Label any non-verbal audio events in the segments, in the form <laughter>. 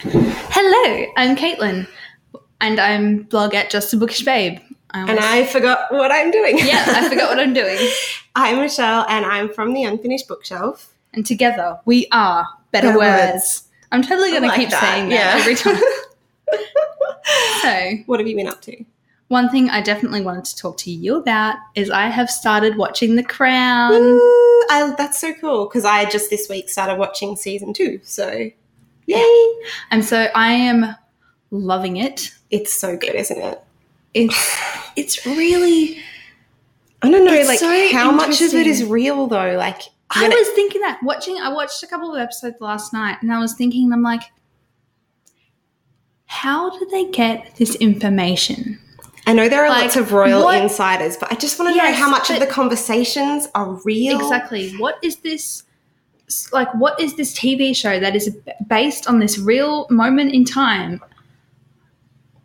Hello, I'm Caitlin, and I'm blog at Just a Bookish Babe. I And I forgot what I'm doing. yeah, I forgot what I'm doing. <laughs> I'm Michelle, and I'm from the Unfinished Bookshelf. And together we are better, Better words. Words. I'm totally I gonna keep that, saying that yeah. every time. <laughs> so, What have you been up to? one thing I definitely wanted to talk to you about is I have started watching The Crown. Ooh, I, that's so cool because I just this week started watching season two. So, yay! And so I am loving it. It's so good, isn't it? It's it's really I don't know, like so how much of it is real though. Like, I when it- was thinking that watching I watched a couple of episodes last night and I was thinking I'm like how did they get this information? I know there are like, lots of royal what- insiders, but I just want to know how much of the conversations are real. Exactly. What is this like what is this TV show that is based on this real moment in time?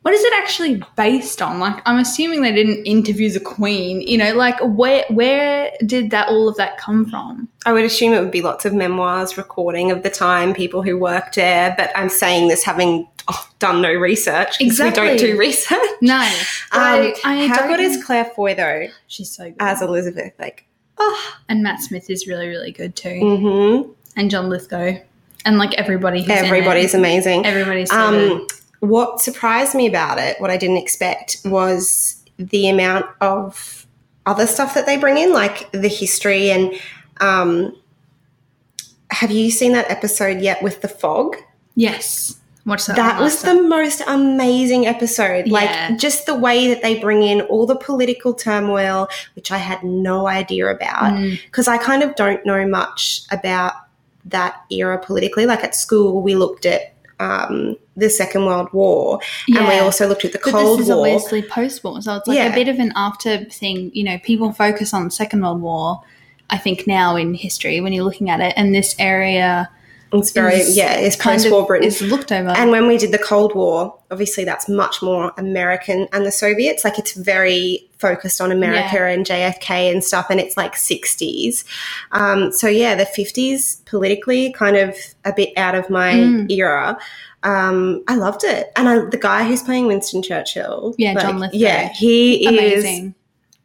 What is it actually based on? Like I'm assuming they didn't interview the queen, you know, like where where did that all of that come from? I would assume it would be lots of memoirs, recording of the time, people who worked there. But I'm saying this having oh, done no research Exactly. We don't do research. No. Um, I, I how good is. Claire Foy though she's so good. as Elizabeth? Like, oh, <sighs> and Matt Smith is really, really good too. hmm And John Lithgow. And like everybody who's in it. everybody's amazing. Everybody's so Um, what surprised me about it, what I didn't expect, was the amount of other stuff that they bring in, like the history and. Um, have you seen that episode yet with the fog? Yes. Watch that. That was the most amazing episode. Yeah. Like just the way that they bring in all the political turmoil, which I had no idea about time. Mm. because I kind of don't know much about that era politically. Like at school, we looked at um, the Second World War, and we also looked at the Cold this is War. obviously post-war, so it's like Yeah. a bit of an after thing. You know, people focus on the Second World War. I think now in history, when you're looking at it, and this area It's very is yeah, it's post-war Britain. is looked over. And when we did the Cold War, obviously that's much more American and the Soviets. Like it's very focused on America and JFK and stuff, and it's like 60s. Um, so yeah, the 50s politically kind of a bit out of my Mm. era. Um, I loved it, and I, the guy who's playing Winston Churchill, Yeah, John Lithgow. yeah, he is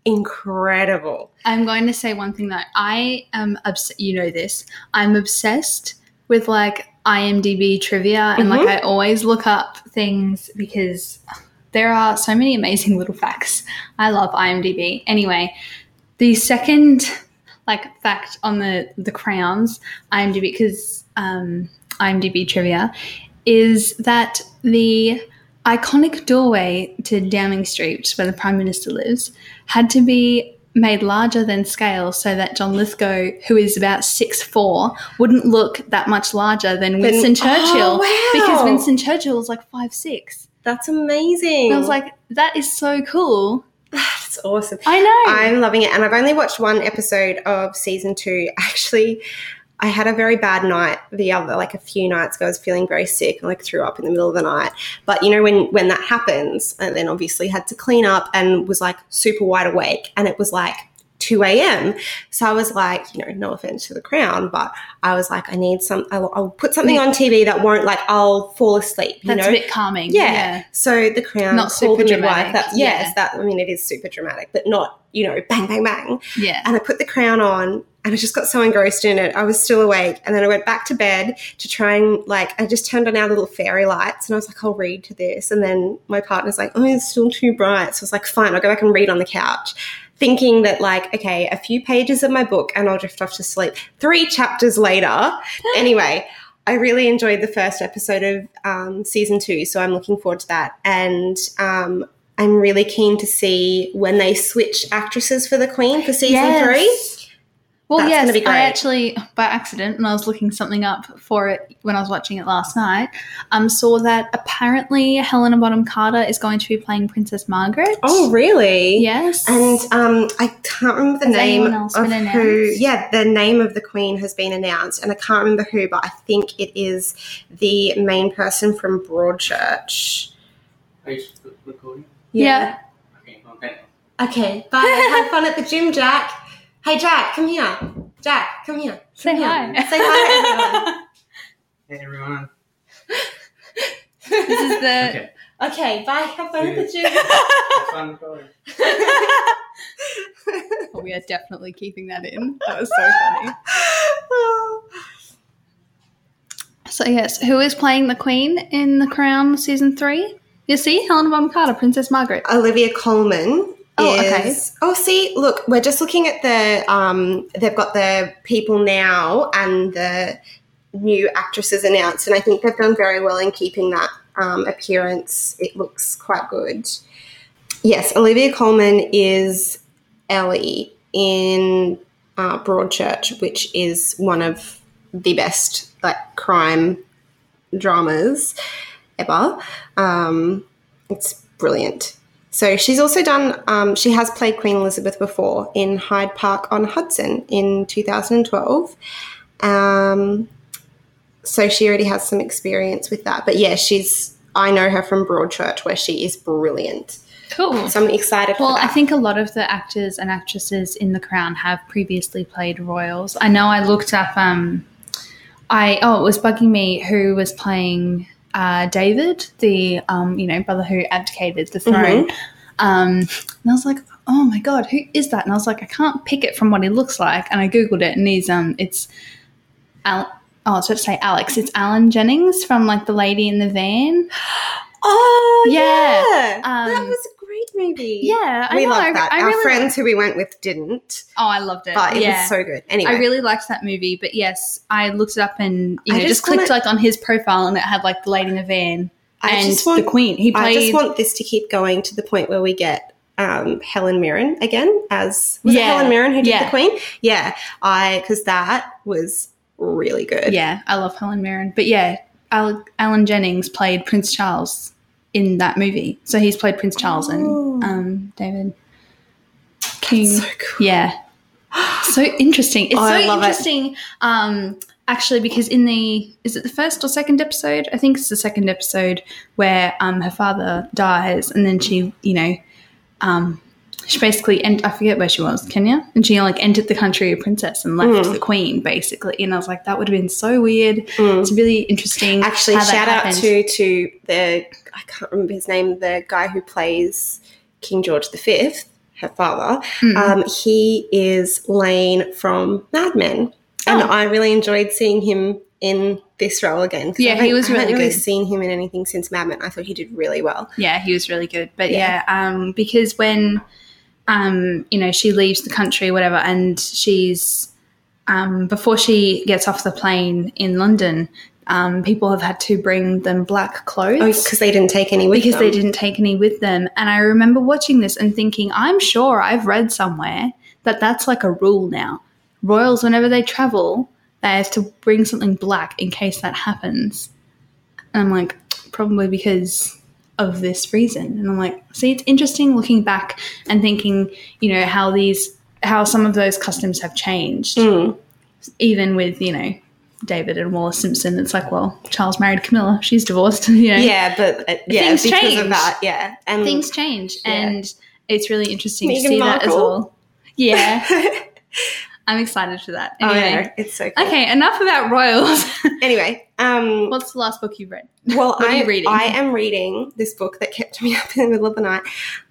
incredible. I'm going to say one thing though. I am obs- you know this. I'm obsessed with like IMDb trivia and like Mhm. I always look up things because there are so many amazing little facts. I love IMDb. Anyway, the second like fact on the the crowns IMDb because um, IMDb trivia is that the iconic doorway to Downing Street, where the Prime Minister lives, had to be made larger than scale so that John Lithgow, who is about six four, wouldn't look that much larger than Winston oh, Churchill. Oh, wow. Because Winston Churchill was like five six. That's amazing. And I was like, that is so cool. <sighs> that's awesome. I know. I'm loving it. And I've only watched one episode of season two. <laughs> Actually, I had a very bad night the other, like a few nights ago. I was feeling very sick and like threw up in the middle of the night. But you know, when when that happens, and then obviously had to clean up and was like super wide awake, and it was like 2 a.m. So I was like, you know, no offense to the crown, but I was like, I need some, I'll, I'll put something on TV that won't like, I'll fall asleep, you That's know? a bit calming. Yeah. So the crown Not super dramatic. That, yes, Yeah. that I mean it is super dramatic, but not you know bang bang bang. Yeah. And I put the crown on, and I just got so engrossed in it. I was still awake, and then I went back to bed to try and like I just turned on our little fairy lights, and I was like, I'll read to this. And then my partner's like, Oh, it's still too bright. So I was like, Fine, I'll go back and read on the couch. Thinking that, like, okay, a few pages of my book and I'll drift off to sleep. Three chapters later, <laughs> anyway, I really enjoyed the first episode of um, season two, so I'm looking forward to that. And um, I'm really keen to see when they switch actresses for the Queen for season three. Well, That's yes, I actually, by accident, when I was looking something up for it when I was watching it last night, um, saw that apparently Helena Bonham Carter is going to be playing Princess Margaret. Oh, really? yes. And um, I can't remember the Has name else of been who. announced? Yeah, the name of the Queen has been announced, and I can't remember who, but I think it is the main person from Broadchurch. Are you recording? Yeah. Okay, okay. Okay. Bye. Have fun at the gym, Jack. Hey, Jack, come here. Jack, come here. Say Come hi. here. Say hi, everyone. <laughs> Hey everyone. This is the. Okay. Okay, bye. Have fun at the gym. Have fun. <laughs> We are definitely keeping that in. That was so funny. So yes, who is playing the Queen in The Crown season three? You see, Helena Bonham Carter, Princess Margaret. Olivia Colman. Oh, okay. Oh, see, look, we're just looking at the. Um, they've got the people now and the new actresses announced, and I think they've done very well in keeping that um, appearance. It looks quite good. Yes, Olivia Colman is Ellie in uh, Broadchurch, which is one of the best like crime dramas ever. Um, it's brilliant. So she's also done. Um, she has played Queen Elizabeth before in Hyde Park on Hudson in 2012. Um, so she already has some experience with that. But yeah, she's. I know her from Broadchurch, where she is brilliant. Cool. So I'm excited. Well, I think a lot of the actors and actresses in The Crown have previously played royals. I know I looked up. Um, I oh, it was bugging me who was playing uh, David, the um, you know brother who abdicated the throne. Um, and I was like, oh my god, who is that? And I was like, I can't pick it from what he looks like. And I googled it, and he's um, it's Al- oh, I was about to say Alex. It's Alan Jennings from like the Lady in the Van. <gasps> Oh Yeah, yeah, that um, was a great movie. Yeah, I we know. love that. I Our really friends who we went with didn't, Oh, I loved it. but it yeah. was so good. Anyway, I really liked that movie, but yes, I looked it up and you I know just just, clicked wanna- like on his profile and it had like the lady in the van I and just want the Queen. He I just want this to keep going to the point where we get um, Helen Mirren again as was it Helen Mirren who did Yeah. the Queen? Yeah, I because that was really good. yeah, I love Helen Mirren, but yeah, Al- Alan Jennings played Prince Charles in that movie, so he's played Prince Charles Oh. and um, David King. so cool. Yeah. So interesting. It's Oh, so love it. interesting. Um, actually, because in the is it the first or second episode? I think it's the second episode where um her father dies, and then she, you know, um, she basically and I forget where she was, Kenya, and she like entered the country a princess and left Mm. the queen basically. And I was like, that would have been so weird. Mm. It's really interesting. Actually, shout out to to the I can't remember his name, the guy who plays King George V, her father. Mm. Um, he is Lane from Mad Men, and Oh. I really enjoyed seeing him in this role again. Yeah, he was I haven't really really good. seen him in anything since Mad Men. I thought he did really well. Yeah, he was really good. But Yeah. yeah, um, because when um, you know, she leaves the country, whatever, and she's um, before she gets off the plane in London, um, people have had to bring them black clothes Oh, because they didn't take any with because they them. didn't take any with them. And I remember watching this and thinking, I'm sure I've read somewhere that that's like a rule now. Royals, whenever they travel, they have to bring something black in case that happens. And I'm like, probably because of this reason. And I'm like, see, it's interesting looking back and thinking, you know, how these, how some of those customs have changed, Mm. even with, you know, David and Wallis Simpson. It's like, well, Charles married Camilla. She's divorced, <laughs> you know. Yeah, but uh, yeah, Things because change. of that, yeah, and things change Yeah. and it's really interesting Meghan to see that as well yeah <laughs> i'm excited for that oh, anyway no, it's so cool. okay enough about royals <laughs> Anyway, um, what's the last book you've read Well, What are I, you reading? I am reading this book that kept me <laughs> up in the middle of the night.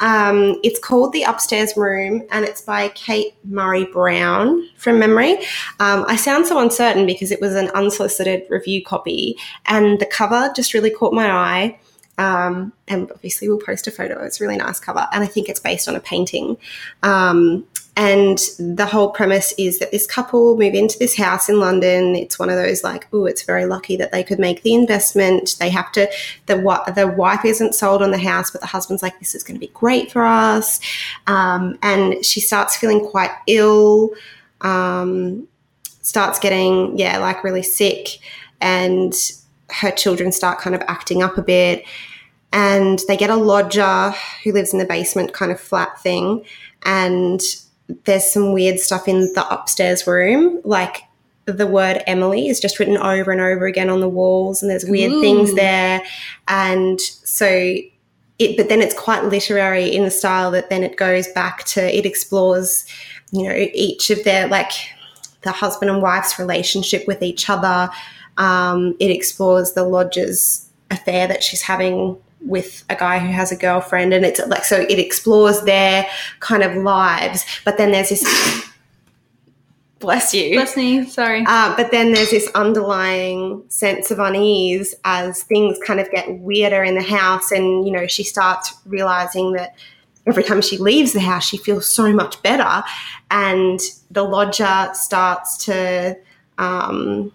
Um, it's called The Upstairs Room, and it's by Kate Murray-Browne from memory. Um, I sound so uncertain because it was an unsolicited review copy, and the cover just really caught my eye. Um, and obviously, we'll post a photo. It's a really nice cover, and I think it's based on a painting. Um, and the whole premise is that this couple move into this house in London. It's one of those like, oh, it's very lucky that they could make the investment. They have to. The the wife isn't sold on the house, but the husband's like, this is going to be great for us. Um, and she starts feeling quite ill. Um, starts getting yeah, like really sick, and her children start kind of acting up a bit. And they get a lodger who lives in the basement kind of flat thing. And there's some weird stuff in the upstairs room, like the word Emily is just written over and over again on the walls, and there's weird Ooh. things there. And so it, but then it's quite literary in the style that then it goes back to, it explores, you know, each of their, like, the husband and wife's relationship with each other. Um, it explores the lodger's affair that she's having with a guy who has a girlfriend and it's like so it explores their kind of lives but then there's this <laughs> bless you Bless me. Sorry. uh, but then there's this underlying sense of unease as things kind of get weirder in the house, and you know she starts realizing that every time she leaves the house, she feels so much better, and the lodger starts to um,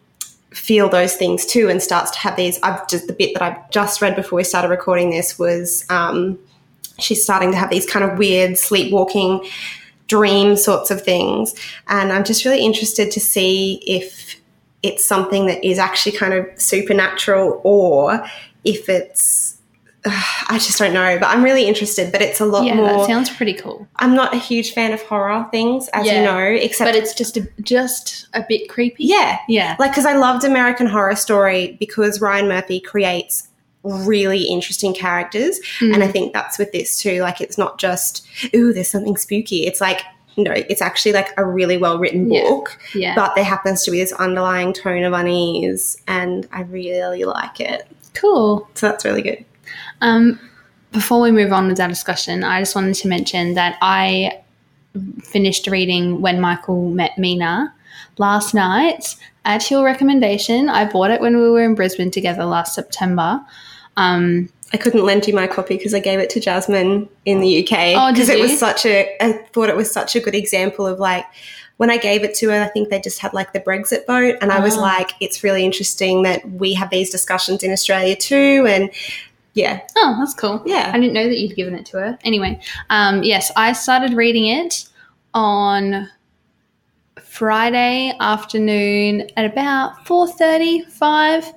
feel those things too, and starts to have these. I've just the bit that I've just read before we started recording this was. Um, She's starting to have these kind of weird sleepwalking dream sorts of things. And I'm just really interested to see if it's something that is actually kind of supernatural or if it's. I just don't know, but I'm really interested. But it's a lot yeah, more. that sounds pretty cool. I'm not a huge fan of horror things, as you Yeah. know, except But it's just a, just a bit creepy. yeah, Yeah. like because I loved American Horror Story because Ryan Murphy creates really interesting characters, Mm. and I think that's with this too. Like it's not just ooh, there's something spooky. It's like no, it's actually like a really well written Yeah. book, yeah. but there happens to be this underlying tone of unease, and I really like it. cool. So that's really good. Um, before we move on with our discussion, I just wanted to mention that I finished reading When Michael Met Mina last night at your recommendation. I bought it when we were in Brisbane together last September. Um, I couldn't lend you my copy because I gave it to Jasmine in the UK. Oh, Because it was such a, I thought it was such a good example of like, when I gave it to her, I think they just had like the Brexit vote. And I was Ah. like, it's really interesting that we have these discussions in Australia too. And yeah, oh, that's cool. Yeah. I didn't know that you'd given it to her. Anyway, um, yes, I started reading it on Friday afternoon at about 4.35.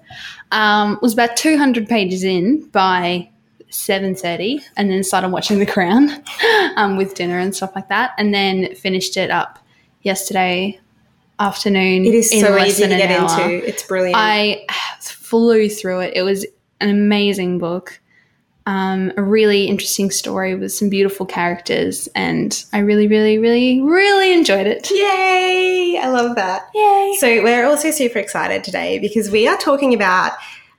Um, was about 200 pages in by 7.30 and then started watching The Crown <laughs> um, with dinner and stuff like that and then finished it up yesterday afternoon it is so easy to get into. It's brilliant. I flew through it. It was an amazing book, um, a really interesting story with some beautiful characters, and I really, really, really, really enjoyed it. Yay! I love that. Yay! So we're also super excited today because we are talking about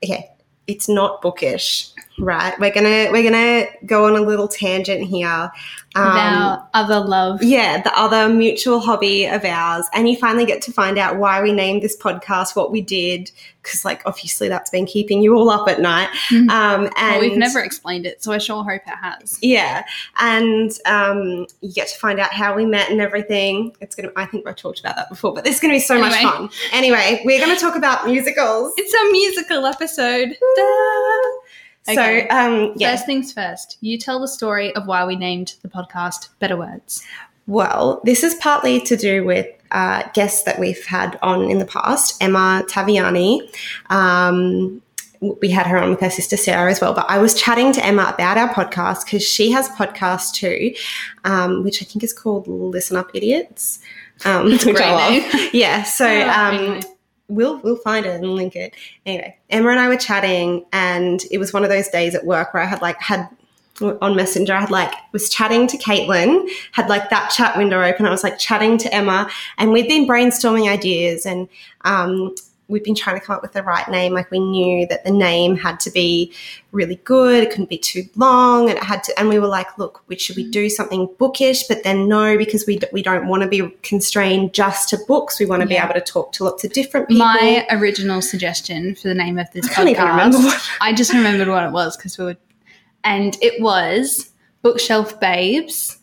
okay, it's not bookish, right? We're gonna we're gonna go on a little tangent here. Um, Our other love. yeah, the other mutual hobby of ours, and you finally get to find out why we named this podcast what we did, because like obviously that's been keeping you all up at night. Mhm. Um, and Well, we've never explained it, so I sure hope it has. yeah, and um, you get to find out how we met and everything. It's gonna. I think I've talked about that before, but this is gonna be so much fun. Anyway, we're gonna talk about musicals. It's a musical episode. So, um, yeah. First things first, you tell the story of why we named the podcast Better Words. Well, this is partly to do with uh, guests that we've had on in the past. Emma Taviani. Um, we had her on with her sister Sarah as well. But I was chatting to Emma about our podcast because she has a podcast too, um, which I think is called Listen Up Idiots. Um, which great <laughs> <laughs> I love. name. Yeah. So. We'll we'll find it and link it. Anyway, Emma and I were chatting, and it was one of those days at work where I had like had on Messenger, I had like was chatting to Caitlin, had like that chat window open. I was like chatting to Emma, and we'd been brainstorming ideas, and um, we'd been trying to come up with the right name. Like we knew that the name had to be really good; it couldn't be too long, and it had to. And we were like, "Look, we, should we do something bookish?" But then no, because we we don't want to be constrained just to books. We want to Yeah. be able to talk to lots of different people. My original suggestion for the name of this I can't even remember podcast. I just remembered what it was because we were, and it was Bookshelf Babes,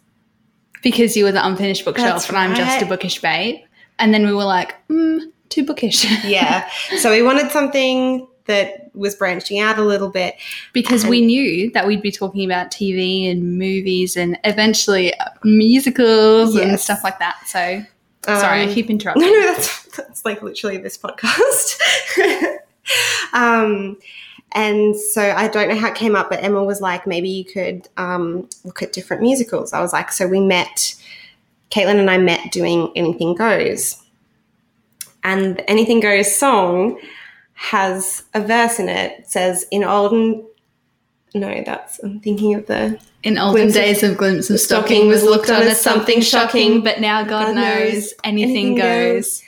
because you were the unfinished bookshelf That's and I'm just a bookish babe. And then we were like, mm, too bookish. <laughs> yeah. So we wanted something that was branching out a little bit. because we knew that we'd be talking about TV and movies and eventually uh, musicals and stuff like that. So sorry, I Um, keep No, interrupting. no, that's that's like literally this podcast. <laughs> um, and so I don't know how it came up, but Emma was like, maybe you could um, look at different musicals. I was like, so we met. Caitlin and I met doing Anything Goes, and the Anything Goes song has a verse in it. It says, "In olden." No, that's I'm thinking of the In olden days of glimpse of Stocking stocking was looked on as something shocking, but now God, God knows, knows anything, anything goes.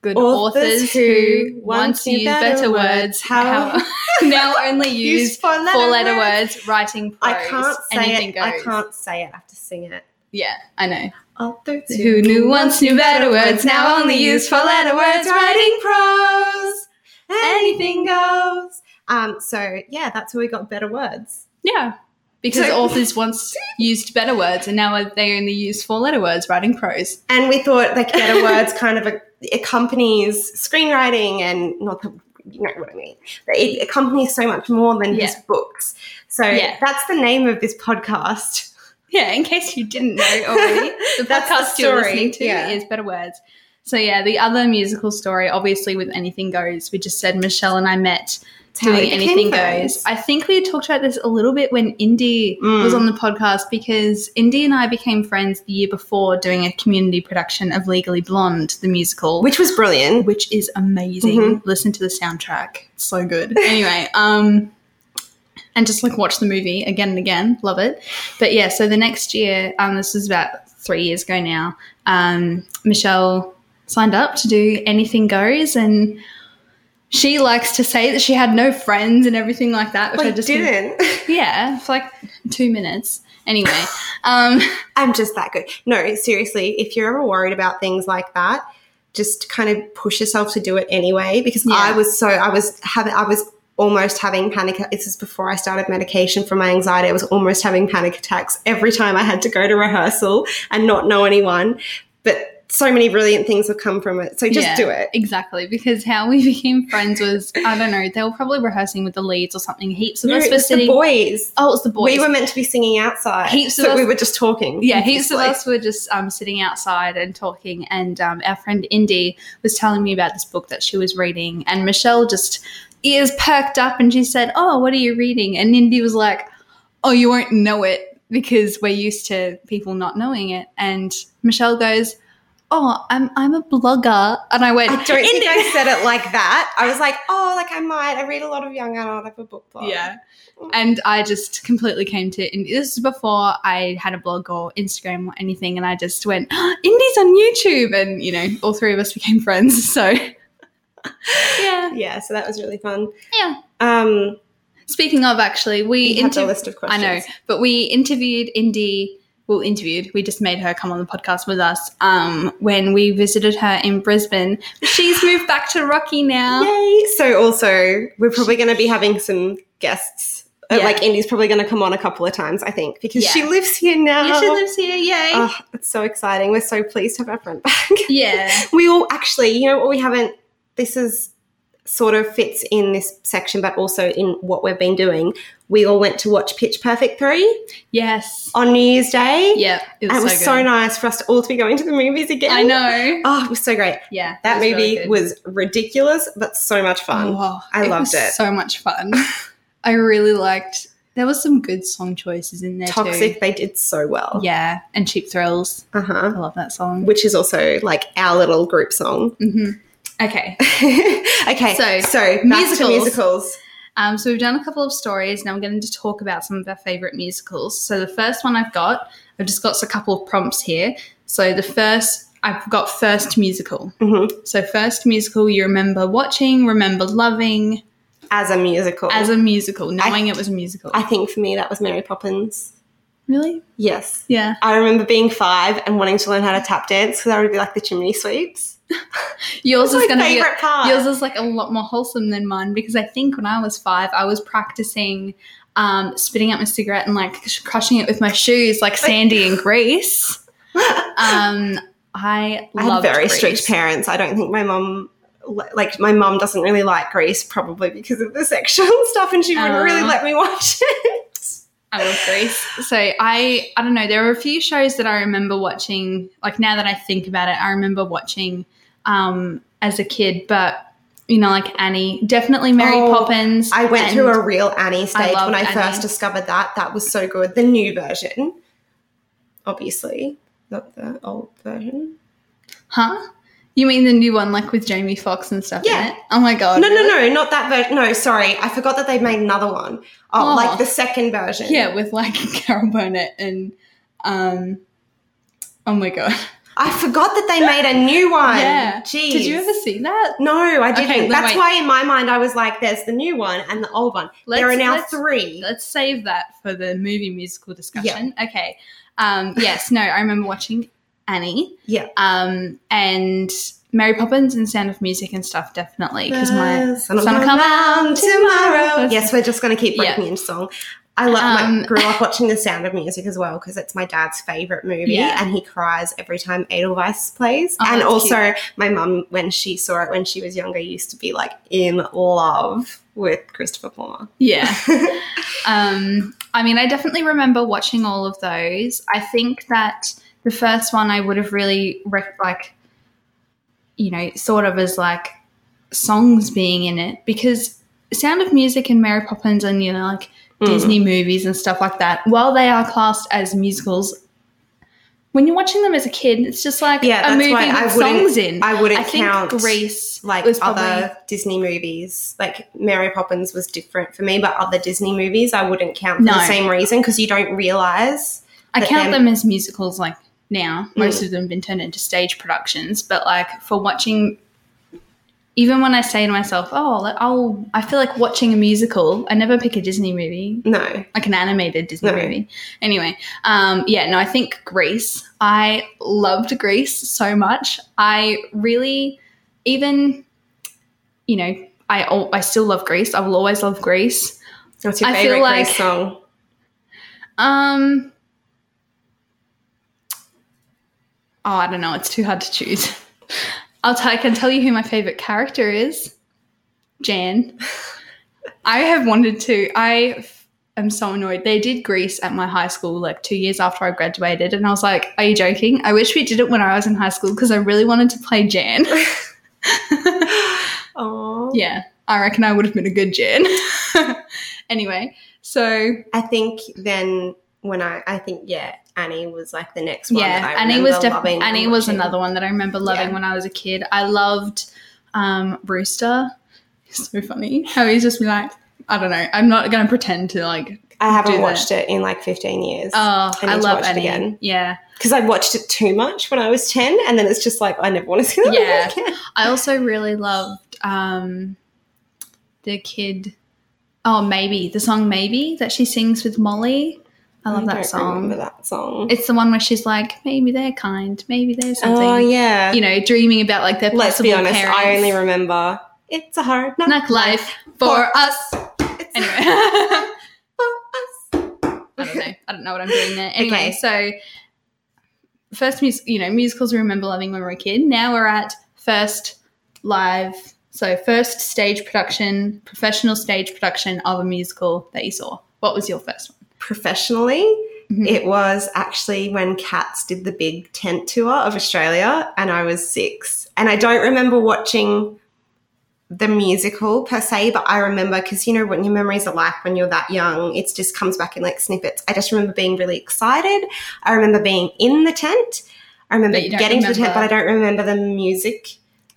good Authors authors, who once used better better words, how- how <laughs> now only <laughs> use four-letter four-letter words. words, writing prose. I can't say anything it. goes. I can't say it. I have to sing it. Yeah, I know. Authors Who knew once knew better words, now only use four-letter words, writing prose. Anything goes. Um. So yeah, that's where we got better words. Yeah, because So- authors once <laughs> used better words, and now they only use four-letter words, writing prose. And we thought like better <laughs> words kind of accompanies screenwriting and not the you know what I mean. It accompanies so much more than Yeah. just books. So Yeah. that's the name of this podcast. Yeah, in case you didn't know already, <laughs> the That's the podcast you're listening to yeah. is Better Words. So yeah, the other musical story, obviously with Anything Goes, we just said Michelle and I met doing Anything friends. Goes. I think we talked about this a little bit when Indy Mm. was on the podcast because Indy and I became friends the year before doing a community production of Legally Blonde, the musical. Which was brilliant. which is amazing. Mhm. Listen to the soundtrack; it's so good. Anyway, um, and just like watch the movie again and again, love it. But yeah, so the next year, um, this was about three years ago now. Um, Michelle signed up to do Anything Goes, and she likes to say that she had no friends and everything like that, which I I just didn't. <laughs> yeah, for like two minutes. Anyway, um, <laughs> I'm just that good. No, seriously, if you're ever worried about things like that, just kind of push yourself to do it anyway. Because Yeah. I was so I was having I was almost having panic. This is before I started medication for my anxiety. I was almost having panic attacks every time I had to go to rehearsal and not know anyone. But so many brilliant things have come from it. So just Yeah, do it. Exactly, because how we <laughs> became friends was I don't know, they were probably rehearsing with the leads or something. Heaps of No, us were was the sitting. boys. Oh, it was the boys. We were meant to be singing outside. Heaps of so us- we were just talking. yeah, heaps of us were just um, sitting outside and talking, and um, our friend Indy was telling me about this book that she was reading, and Michelle just ears perked up and she said, "Oh, what are you reading?" And Indy was like, "Oh, you won't know it because we're used to people not knowing it." And Michelle goes, "Oh, I'm I'm a blogger," and I went, I don't think "Indy." I <laughs> said it like that. I was like, oh, like I might. I read a lot of young adult. I have a book blog. Yeah. And I just completely came to and this is before I had a blog or Instagram or anything, and I just went, Indie's on YouTube, and you know, all three of us became friends. <laughs> So yeah, Yeah, so that was really fun. yeah. Um, Speaking of, actually, we have the list of I know, but we interviewed Indy. Well, interviewed. We just made her come on the podcast with us um, when we visited her in Brisbane. She's moved back to Rocky now. Yay! So also, we're probably going to be having some guests. Uh, Yeah. Like Indy's probably going to come on a couple of times, I think, because she lives here now. Yeah, she lives here. Yay! Oh, it's so exciting. We're so pleased to have our friend back. yeah. <laughs> we all actually, you know what we haven't, this is sort of fits in this section, but also in what we've been doing. We all went to watch Pitch Perfect 3 Yes. on New Year's Day. Yeah. It was, it was so, so, nice for us to all to be going to the movies again. I know. Oh, it was so great. Yeah. That was movie good. was ridiculous, but so much fun. Oh, I loved was it. So much fun. <laughs> I really liked. There was some good song choices in there Toxic, too. they did so well. Yeah, and Cheap Thrills. Uh huh. I love that song. Which is also like our little group song. hmm Okay, <laughs> okay, So, so musicals. musicals. um, so we've done a couple of stories. Now I'm going to talk about some of our favorite musicals. So the first one I've got, I've just got a couple of prompts here. So the first, I've got first musical. Mhm. So first musical you remember watching, remember loving As a musical. as a musical, knowing it was a musical. I think for me that was Mary Poppins. really? Yes. Yeah. I remember being five and wanting to learn how to tap dance because I would be like the chimney sweeps. <laughs> Yours is going to be part. yours is like a lot more wholesome than mine because I think when I was five, I was practicing um, spitting out my cigarette and like crushing it with my shoes, like Sandy and Grease. <laughs> Um, I I had very Grease. strict parents. I don't think my mum, like my mum, doesn't really like Grease, probably because of the sexual <laughs> stuff, and she wouldn't really Uh. let me watch it. I love Grease. So I I don't know. There were a few shows that I remember watching. Like now that I think about it, I remember watching um, as a kid, but. You know, like Annie, definitely Mary Oh, Poppins. I went through a real Annie stage loved when I Annie. first discovered that. That was so good. The new version, obviously, not the old version. Huh? You mean the new one, like with Jamie Foxx and stuff? Yeah. In it? Oh my god. No, no, no, not that version. No, sorry, I forgot that they made another one. Oh, Oh. like the second version. Yeah, with like <laughs> Carol Burnett and um. Oh my god. I forgot that they made a new one. Yeah. Jeez. Did you ever see that? No, I didn't. Okay, That's wait. why in my mind I was like, there's the new one and the old one. there are now let's- three. Let's save that for the movie musical discussion. Okay. Um, yes, no, I remember watching Annie. Yeah. Um, and Mary Poppins and Sound of Music and stuff, definitely. Because my sun will come out tomorrow. tomorrow. Yes, we're just going to keep breaking Yeah. into song. I love. Um, grew up watching The Sound of Music as well because it's my dad's favorite movie, Yeah. and he cries every time Edelweiss plays. Oh, and also, my mum, when she saw it when she was younger, used to be like in love with Christopher Plummer. Yeah. <laughs> um, I mean, I definitely remember watching all of those. I think that the first one I would have really rec- like, you know, sort of as like songs being in it because Sound of Music and Mary Poppins and you know like Mm. Disney movies and stuff like that, while they are classed as musicals. When you're watching them as a kid, it's just like Yeah, a movie I with wouldn't- songs in. I wouldn't I think count Grease like was other probably Disney movies. Like Mary Poppins was different for me, but other Disney movies I wouldn't count for No. the same reason because you don't realize. I count them as musicals like now. Most Mm. of them have been turned into stage productions, but like for watching even when I say to myself, "Oh, like, I'll," I feel like watching a musical. I never pick a Disney movie, No, like an animated Disney No. movie. Anyway, um, yeah, no, I think Grease. I loved Grease so much. I really, even, you know, I I still love Grease. I will always love Grease. what's your I feel favorite like- Grease song? Um. Oh, I don't know. It's too hard to choose. <laughs> I'll t- I can tell you who my favorite character is. Jan. <laughs> I have wanted to. I f- am so annoyed. They did Grease at my high school like two years after I graduated, and I was like, "Are you joking?" I wish we did it when I was in high school because I really wanted to play Jan. <laughs> <laughs> Oh, yeah, I reckon I would have been a good Jan. anyway, so I think then when I, I think yeah, Annie was like the next one. yeah, that I Annie was definitely and Annie was another one that I remember loving Yeah. when I was a kid. I loved um, Rooster. He's <laughs> so funny how he's just like, I don't know. I'm not going to pretend to like. I haven't do that. watched it in like 15 years Oh, I I, love watch it Annie. again. Yeah, because I watched it too much when I was 10, and then it's just like I never want to see that Yeah. <laughs> again. I also really loved um, the kid. Oh, maybe the song "Maybe" that she sings with Molly. I love don't that song. Remember that song? It's the one where she's like, maybe they're kind, maybe there's oh, something. oh yeah. You know, dreaming about like their Let's possible be honest. parents. I only remember it's a hard knock Knock life for us. It's Anyway. <laughs> for us. I don't know. I don't know what I'm doing there. Anyway, Okay. so first mus- you know, musicals we remember loving when we were a kid. Now we're at first live so first stage production, professional stage production of a musical that you saw. What was your first one? Professionally, Mhm. it was actually when Cats did the big tent tour of Australia, and I was six. And I don't remember watching the musical per se, but I remember because you know what your memories are like when you're that young. It just comes back in like snippets. I just remember being really excited. I remember being in the tent. I remember But you don't getting to the tent, but I don't remember the music.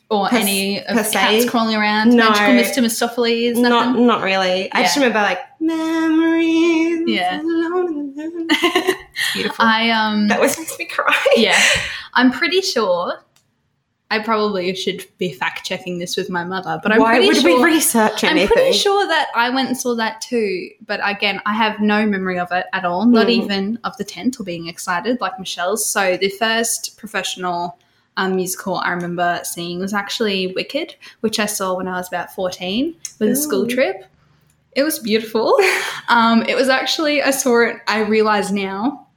Or Per- any of se? cats crawling around, No. magical Mr. Mistoffelees, Not nothing? not really. I just remember like memories. Yeah. alone in the- <laughs> beautiful. I um that always makes me cry. yeah. <laughs> I'm pretty sure I probably should be fact checking this with my mother, but I'm Why pretty would sure we research anything? I'm pretty sure that I went and saw that too, but again, I have no memory of it at all, not Mm. even of the tent or being excited like Michelle's. So the first professional um, musical I remember seeing was actually Wicked, which I saw when I was about 14 with a school trip. It was beautiful. <laughs> um, it was actually, I saw it, I realize now.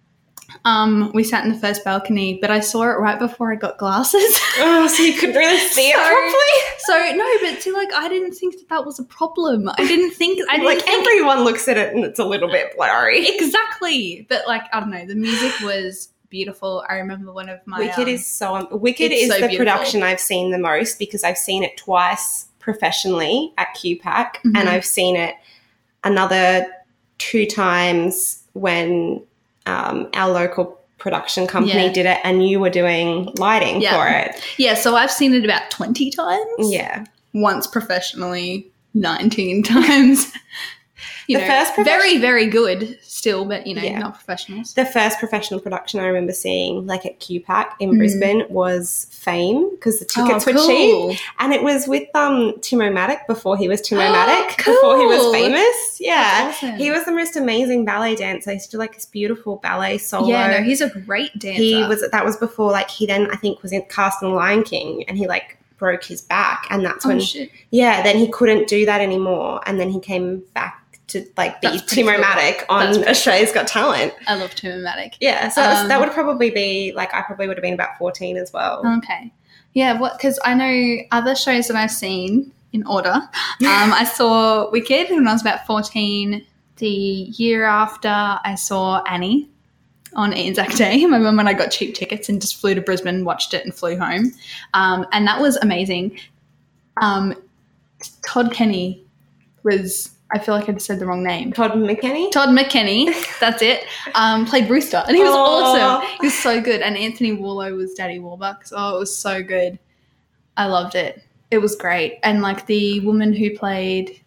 Um, we sat in the first balcony, but I saw it right before I got glasses. <laughs> Oh, so you couldn't really <laughs> see it properly. So no, but see, like I didn't think that that was a problem. I didn't think I didn't Like think everyone looks at it and it's a little bit blurry. exactly. But like I don't know, the music was beautiful. I remember one of my Wicked um, is so Wicked is so the beautiful. production I've seen the most because I've seen it twice professionally at QPAC Mhm. and I've seen it another two times when um, our local production company Yeah. did it and you were doing lighting Yeah. for it. yeah. So I've seen it about twenty times. Yeah. once professionally, nineteen <laughs> times. You The know, first profession- very very good still, but you know, Yeah. not professionals. The first professional production I remember seeing, like at QPAC in Mm. Brisbane, was Fame because the tickets Oh, were cheap, and it was with um Timomatic before he was Timo Oh, Matic, before he was famous. Yeah, awesome. he was the most amazing ballet dancer. He used to like this beautiful ballet solo. Yeah, no, he's a great dancer. he was that was before like he then I think was in cast in The Lion King, and he like broke his back, and that's Oh when shit! yeah, then he couldn't do that anymore, and then he came back to like be That's pretty Timo cool. On pretty Australia's Got Talent. I love Timomatic. Yeah, so Um, that would probably be like I probably would have been about fourteen as well. Okay. Yeah, what? Because I know other shows that I've seen in order. Um, I saw Wicked when I was about fourteen. The year after, I saw Annie on Anzac Day. My mum and I got cheap tickets and just flew to Brisbane, watched it, and flew home. Um, and that was amazing. Um, Todd Kenny was. I feel like I just said the wrong name. Todd McKenney. Todd McKenney, that's it, um, played Rooster, and he was Aw. awesome. He was so good. And Anthony Warlow was Daddy Warbucks. Oh, it was so good. I loved it. It was great. And like the woman who played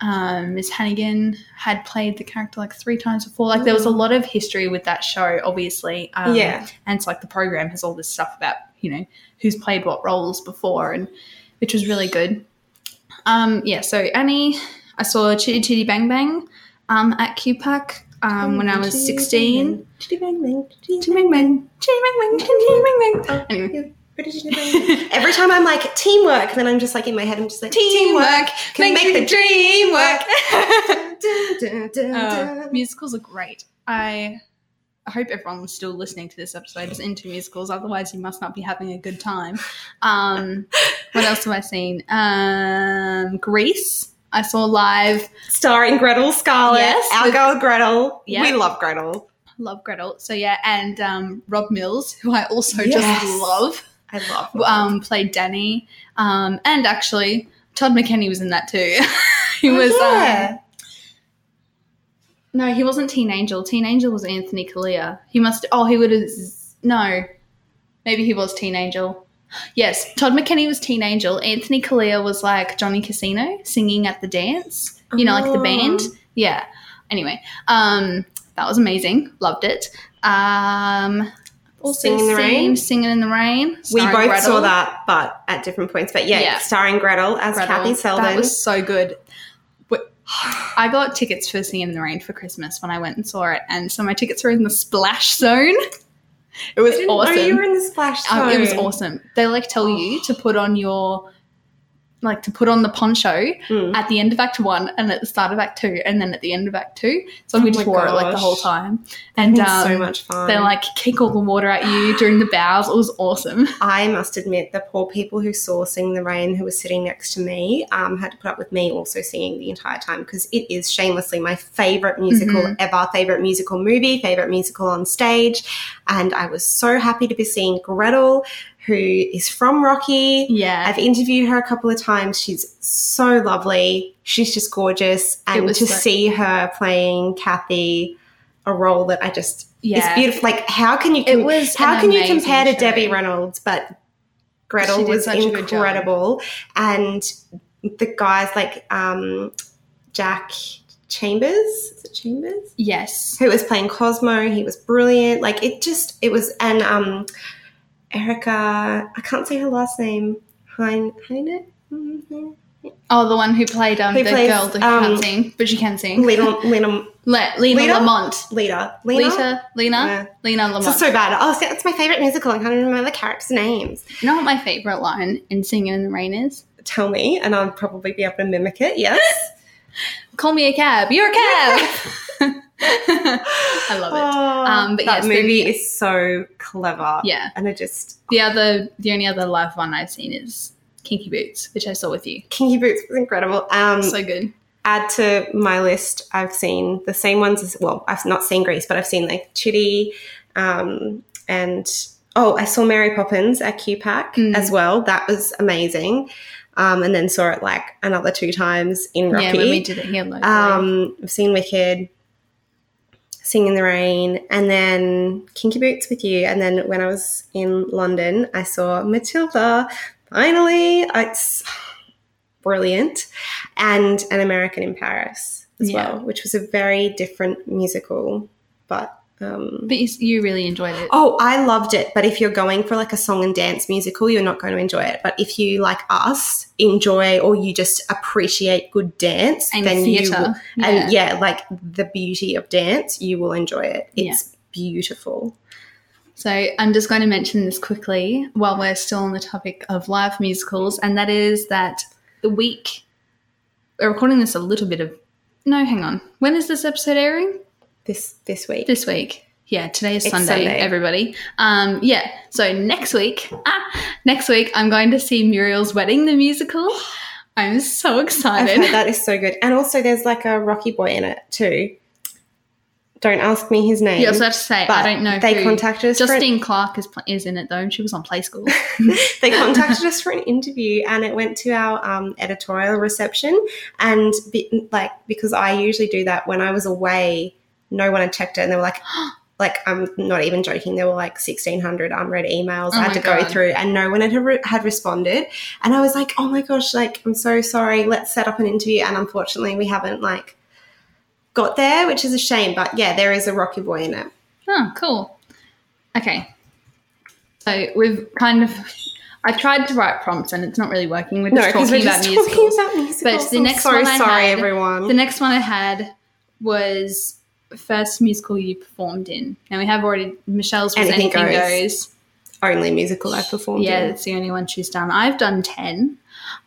um, Miss Hannigan had played the character like three times before. Like there was a lot of history with that show, obviously. Um, yeah, and it's like the program has all this stuff about you know who's played what roles before and which was really good um yeah so annie i saw chitty chitty bang bang um at qpac um when i was 16 Chitty bang bang. chitty bang bang chitty bang bang chitty bang bang anyway <laughs> Every time I'm like teamwork, then I'm just like in my head, I'm just like teamwork can make the dream work. <laughs> uh, musicals are great i I hope everyone's still listening to this episode is into musicals. Otherwise, you must not be having a good time. Um, what else have I seen? Um, Grease. I saw live. Starring Gretel Scarlett, Yes, our with- girl Gretel. Yeah. We love Gretel. Love Gretel. So yeah, and um, Rob Mills, who I also Yes. just love, I love. um, played Danny. Um, and actually, Todd McKenney was in that too. <laughs> he Oh, was. yeah. Um, no, he wasn't Teen Angel. Teen Angel was Anthony Callea. He must. Oh, he would have. No, maybe he was Teen Angel. Yes, Todd McKenney was Teen Angel. Anthony Callea was like Johnny Casino singing at the dance. You know, like the Oh. band. Yeah. Anyway, um, that was amazing. Loved it. Um, also Singing in the Rain? Singing in the Rain. We both Gretel. saw that, but at different points. But yeah, Yeah. starring Gretel as Gretel. Kathy Selden. That was so good. I got tickets for Singing in the Rain for Christmas when I went and saw it, and so my tickets were in the splash zone. <laughs> It was know awesome. you were in the splash zone. Um, it was awesome. They like tell you to put on your like to put on the poncho Mm. at the end of Act One and at the start of Act Two, and then at the end of Act Two. So we Oh just my wore it like the whole time, and um, so much fun. they like kick all the water at you during the bows. It was awesome. <laughs> I must admit, the poor people who saw Sing the Rain, who were sitting next to me, um, had to put up with me also singing the entire time because it is shamelessly my favorite musical Mhm. ever, favorite musical movie, favorite musical on stage. And I was so happy to be seeing Gretel, who is from Rocky. Yeah, I've interviewed her a couple of times. She's so lovely. She's just gorgeous. And to so- see her playing Kathy, a role that I just yeah. it's beautiful. Like, how can you It was how can you compare to show. Debbie Reynolds? But Gretel was such a good job. incredible, and the guys like um, Jack Chambers, is it Chambers, Yes. who was playing Cosmo. He was brilliant. Like it just it was, and um, Erica, I can't say her last name. Hein Heine. Mhm. Oh, the one who played um, Who the plays, girl that um, can't sing, but she can sing. Lena, Lena, Le- Lena Lita? Lamont. Lita, Lena. Lita, Lena, Yeah. Lena Lamont. This so bad. Oh, it's my favorite musical. I can't even remember the characters' names. you know what my favorite line in Singing in the Rain is? tell me, and I'll probably be able to mimic it. Yes. <laughs> Call me a cab. You're a cab. <laughs> <laughs> <laughs> I love it. Oh, Um, but that yes, movie the- is so clever. Yeah. and it just The other, the only other live one I've seen is Kinky Boots, which I saw with you. Kinky Boots was incredible. Um, So good. add to my list. I've seen the same ones as well. I've not seen Grease, but I've seen like Chitty, um, and oh, I saw Mary Poppins at QPAC Mm. as well. That was amazing. Um, and then saw it like another two times in Rocky. Yeah, when we did it here locally. Um, I've seen Wicked, Sing in the Rain, and then Kinky Boots with you. And then when I was in London, I saw Matilda. Finally, it's brilliant, and An American in Paris. as Yeah. well, which was a very different musical. But um, But you, you really enjoyed it. oh, I loved it. But if you're going for like a song and dance musical, you're not going to enjoy it. But if you like us enjoy or you just appreciate good dance, and then you will, theatre. and yeah, like the beauty of dance, you will enjoy it. It's beautiful. So I'm just going to mention this quickly while we're still on the topic of live musicals, and that is that the week we're recording this a little bit of no, hang on. When is this episode airing? This this week. This week. Yeah, today is Sunday, Sunday. everybody. Um, yeah, so next week, ah, next week I'm going to see Muriel's Wedding, the musical. I'm so excited. that is so good. And also there's like a Rocky Boy in it too. Don't ask me his name. Yeah, I have to say, I don't know They who. contacted us an- Justine Clark is, is in it though, and she was on Play School. <laughs> they contacted us for an interview and it went to our um, editorial reception and be, like because i usually do that when i was away no one had checked it and they were like <gasps> like i'm not even joking there were like 1600 unread emails Oh i had to go through and no one had, re- had responded and i was like oh my gosh like i'm so sorry let's set up an interview and unfortunately we haven't like got there which is a shame but yeah there is a rocky boy in it Oh, cool. Okay. So we've kind of. I tried to write prompts and it's not really working. We're just talking about musicals. about musicals. the I'm next so one I sorry had- everyone The next one I had was first musical you performed in. Now we have already Michelle's was Anything anything, Goes. goes. only musical I've performed Yeah, in. it's the only one she's done. I've done ten.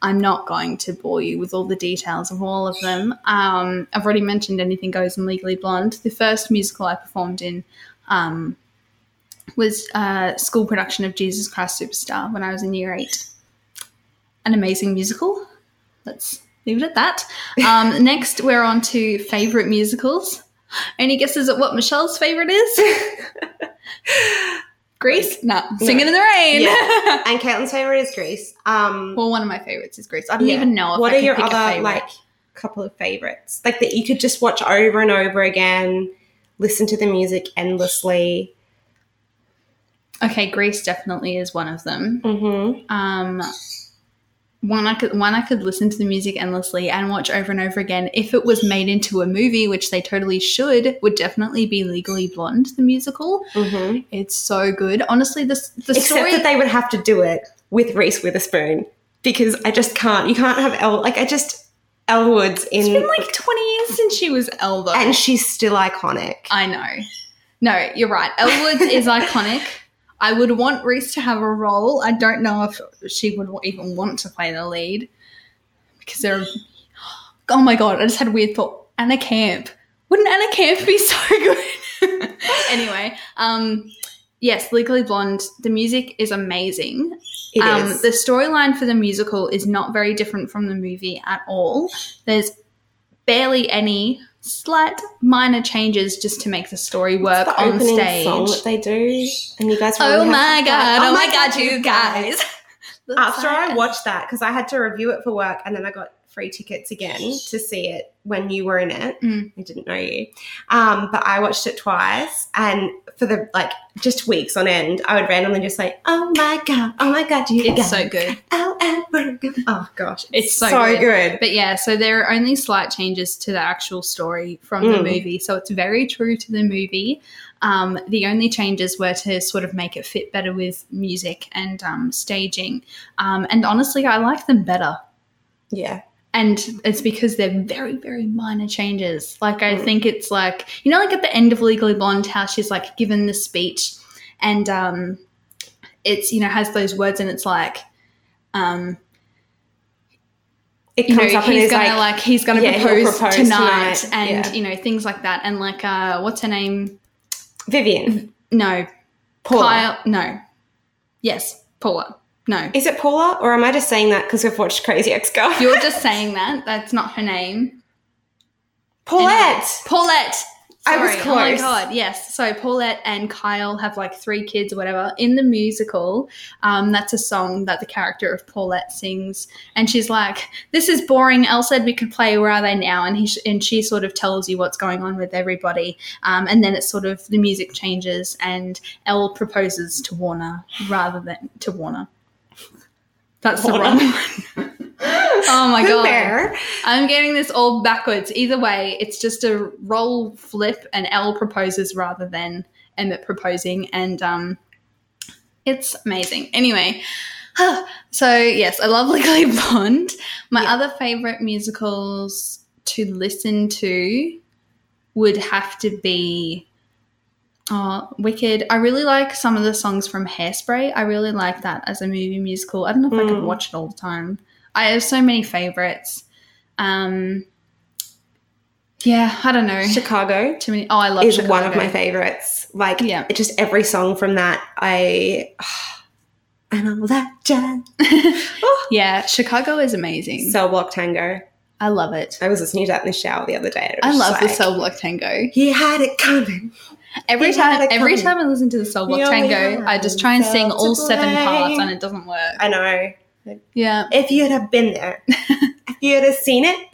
I'm not going to bore you with all the details of all of them. Um, I've already mentioned Anything Goes and Legally Blonde. The first musical I performed in um, was a school production of Jesus Christ Superstar when I was in year eight. An amazing musical. Let's leave it at that. Um, <laughs> next, we're on to favourite musicals. Any guesses at what Michelle's favourite is? <laughs> Grease? No. Singing in the Rain. Yeah. <laughs> and Caitlin's favorite is Grease. Um, Well, one of my favorites is Grease. I don't yeah. even know if what I are your other like couple of favorites, like that you could just watch over and over again, listen to the music endlessly. okay, Grease definitely is one of them. Mm-hmm. Um, one I could one I could listen to the music endlessly and watch over and over again. If it was made into a movie, which they totally should, would definitely be Legally Blonde, the musical. Mm-hmm. It's so good. Honestly, the the Except story. that they would have to do it with Reese Witherspoon because I just can't. You can't have Elle. Like I just Elwood's in, It's been like twenty years since she was Elle, though. and she's still iconic. I know. No, you're right. Elwood is <laughs> iconic. I would want Reese to have a role. I don't know if she would even want to play the lead because they're. Oh my god! I just had a weird thought. Anna Camp. Wouldn't Anna Camp be <laughs> so good? <laughs> anyway, um, yes, Legally Blonde. The music is amazing. It is. um, The storyline for the musical is not very different from the movie at all. There's barely any slight minor changes just to make the story work the on stage. song that they do, and you guys. Oh really oh oh my god! Oh, my god, you guys! <laughs> After I watched that, because I had to review it for work, and then I got free tickets again to see it when you were in it. Mm. I didn't know you, um, but I watched it twice, and for the like just weeks on end, I would randomly just say, "Oh my god! Oh my god, you it's so good. Oh. Oh gosh, It's so so good. good. But yeah, so there are only slight changes to the actual story from the Mm. movie. So it's very true to the movie. Um, the only changes were to sort of make it fit better with music and um, staging. Um, and honestly, I like them better. Yeah, And it's because they're very, very minor changes. Like, I Mm. think it's like, you know, like at the end of Legally Blonde, how she's like given the speech and um, it's, you know, has those words and it's like, um, it you know, comes up he's gonna like, like, he's gonna yeah, propose, propose tonight, tonight, and yeah. you know things like that, and like uh, what's her name? Vivian, No, Paula. Kyle. No, yes, Paula. No, Is it Paula, or am I just saying that because we've watched Crazy Ex Girl? <laughs> you're just <laughs> saying that. That's not her name. Paulette. Paulette. I was Sorry. Oh my god, yes. So Paulette and Kyle have like three kids or whatever. In the musical, um, that's a song that the character of Paulette sings, and she's like, "This is boring." Elle said we could play "Where Are They Now," and he sh- and she sort of tells you what's going on with everybody, um, and then it's sort of the music changes, and Elle proposes to Warner rather than to Warner. That's the wrong one. <laughs> Oh my god. I'm getting this all backwards. Either way, it's just a role flip and Elle proposes rather than Emmett proposing. And um, it's amazing. Anyway, <sighs> so yes, I love Legally <laughs> Blonde. My Yeah. other favorite musicals to listen to would have to be uh, Wicked. I really like some of the songs from Hairspray. I really like that as a movie musical. I don't know if I could Mm. watch it all the time. I have so many favorites. Um, yeah, I don't know. Chicago Too many. Oh, I love is Chicago. one of my favorites. Like, Yeah. just every song from that, I. And all that jazz. Oh. yeah, Chicago is amazing. Cell Block Tango. I love it. I was listening to that in the shower the other day. I love just the Cell Block Tango. He had it coming. Every had time, every time I listen to the We only Tango, I just try and sing all seven parts, and it doesn't work. I know. Yeah, If you'd have been there, <laughs> if you'd have seen it,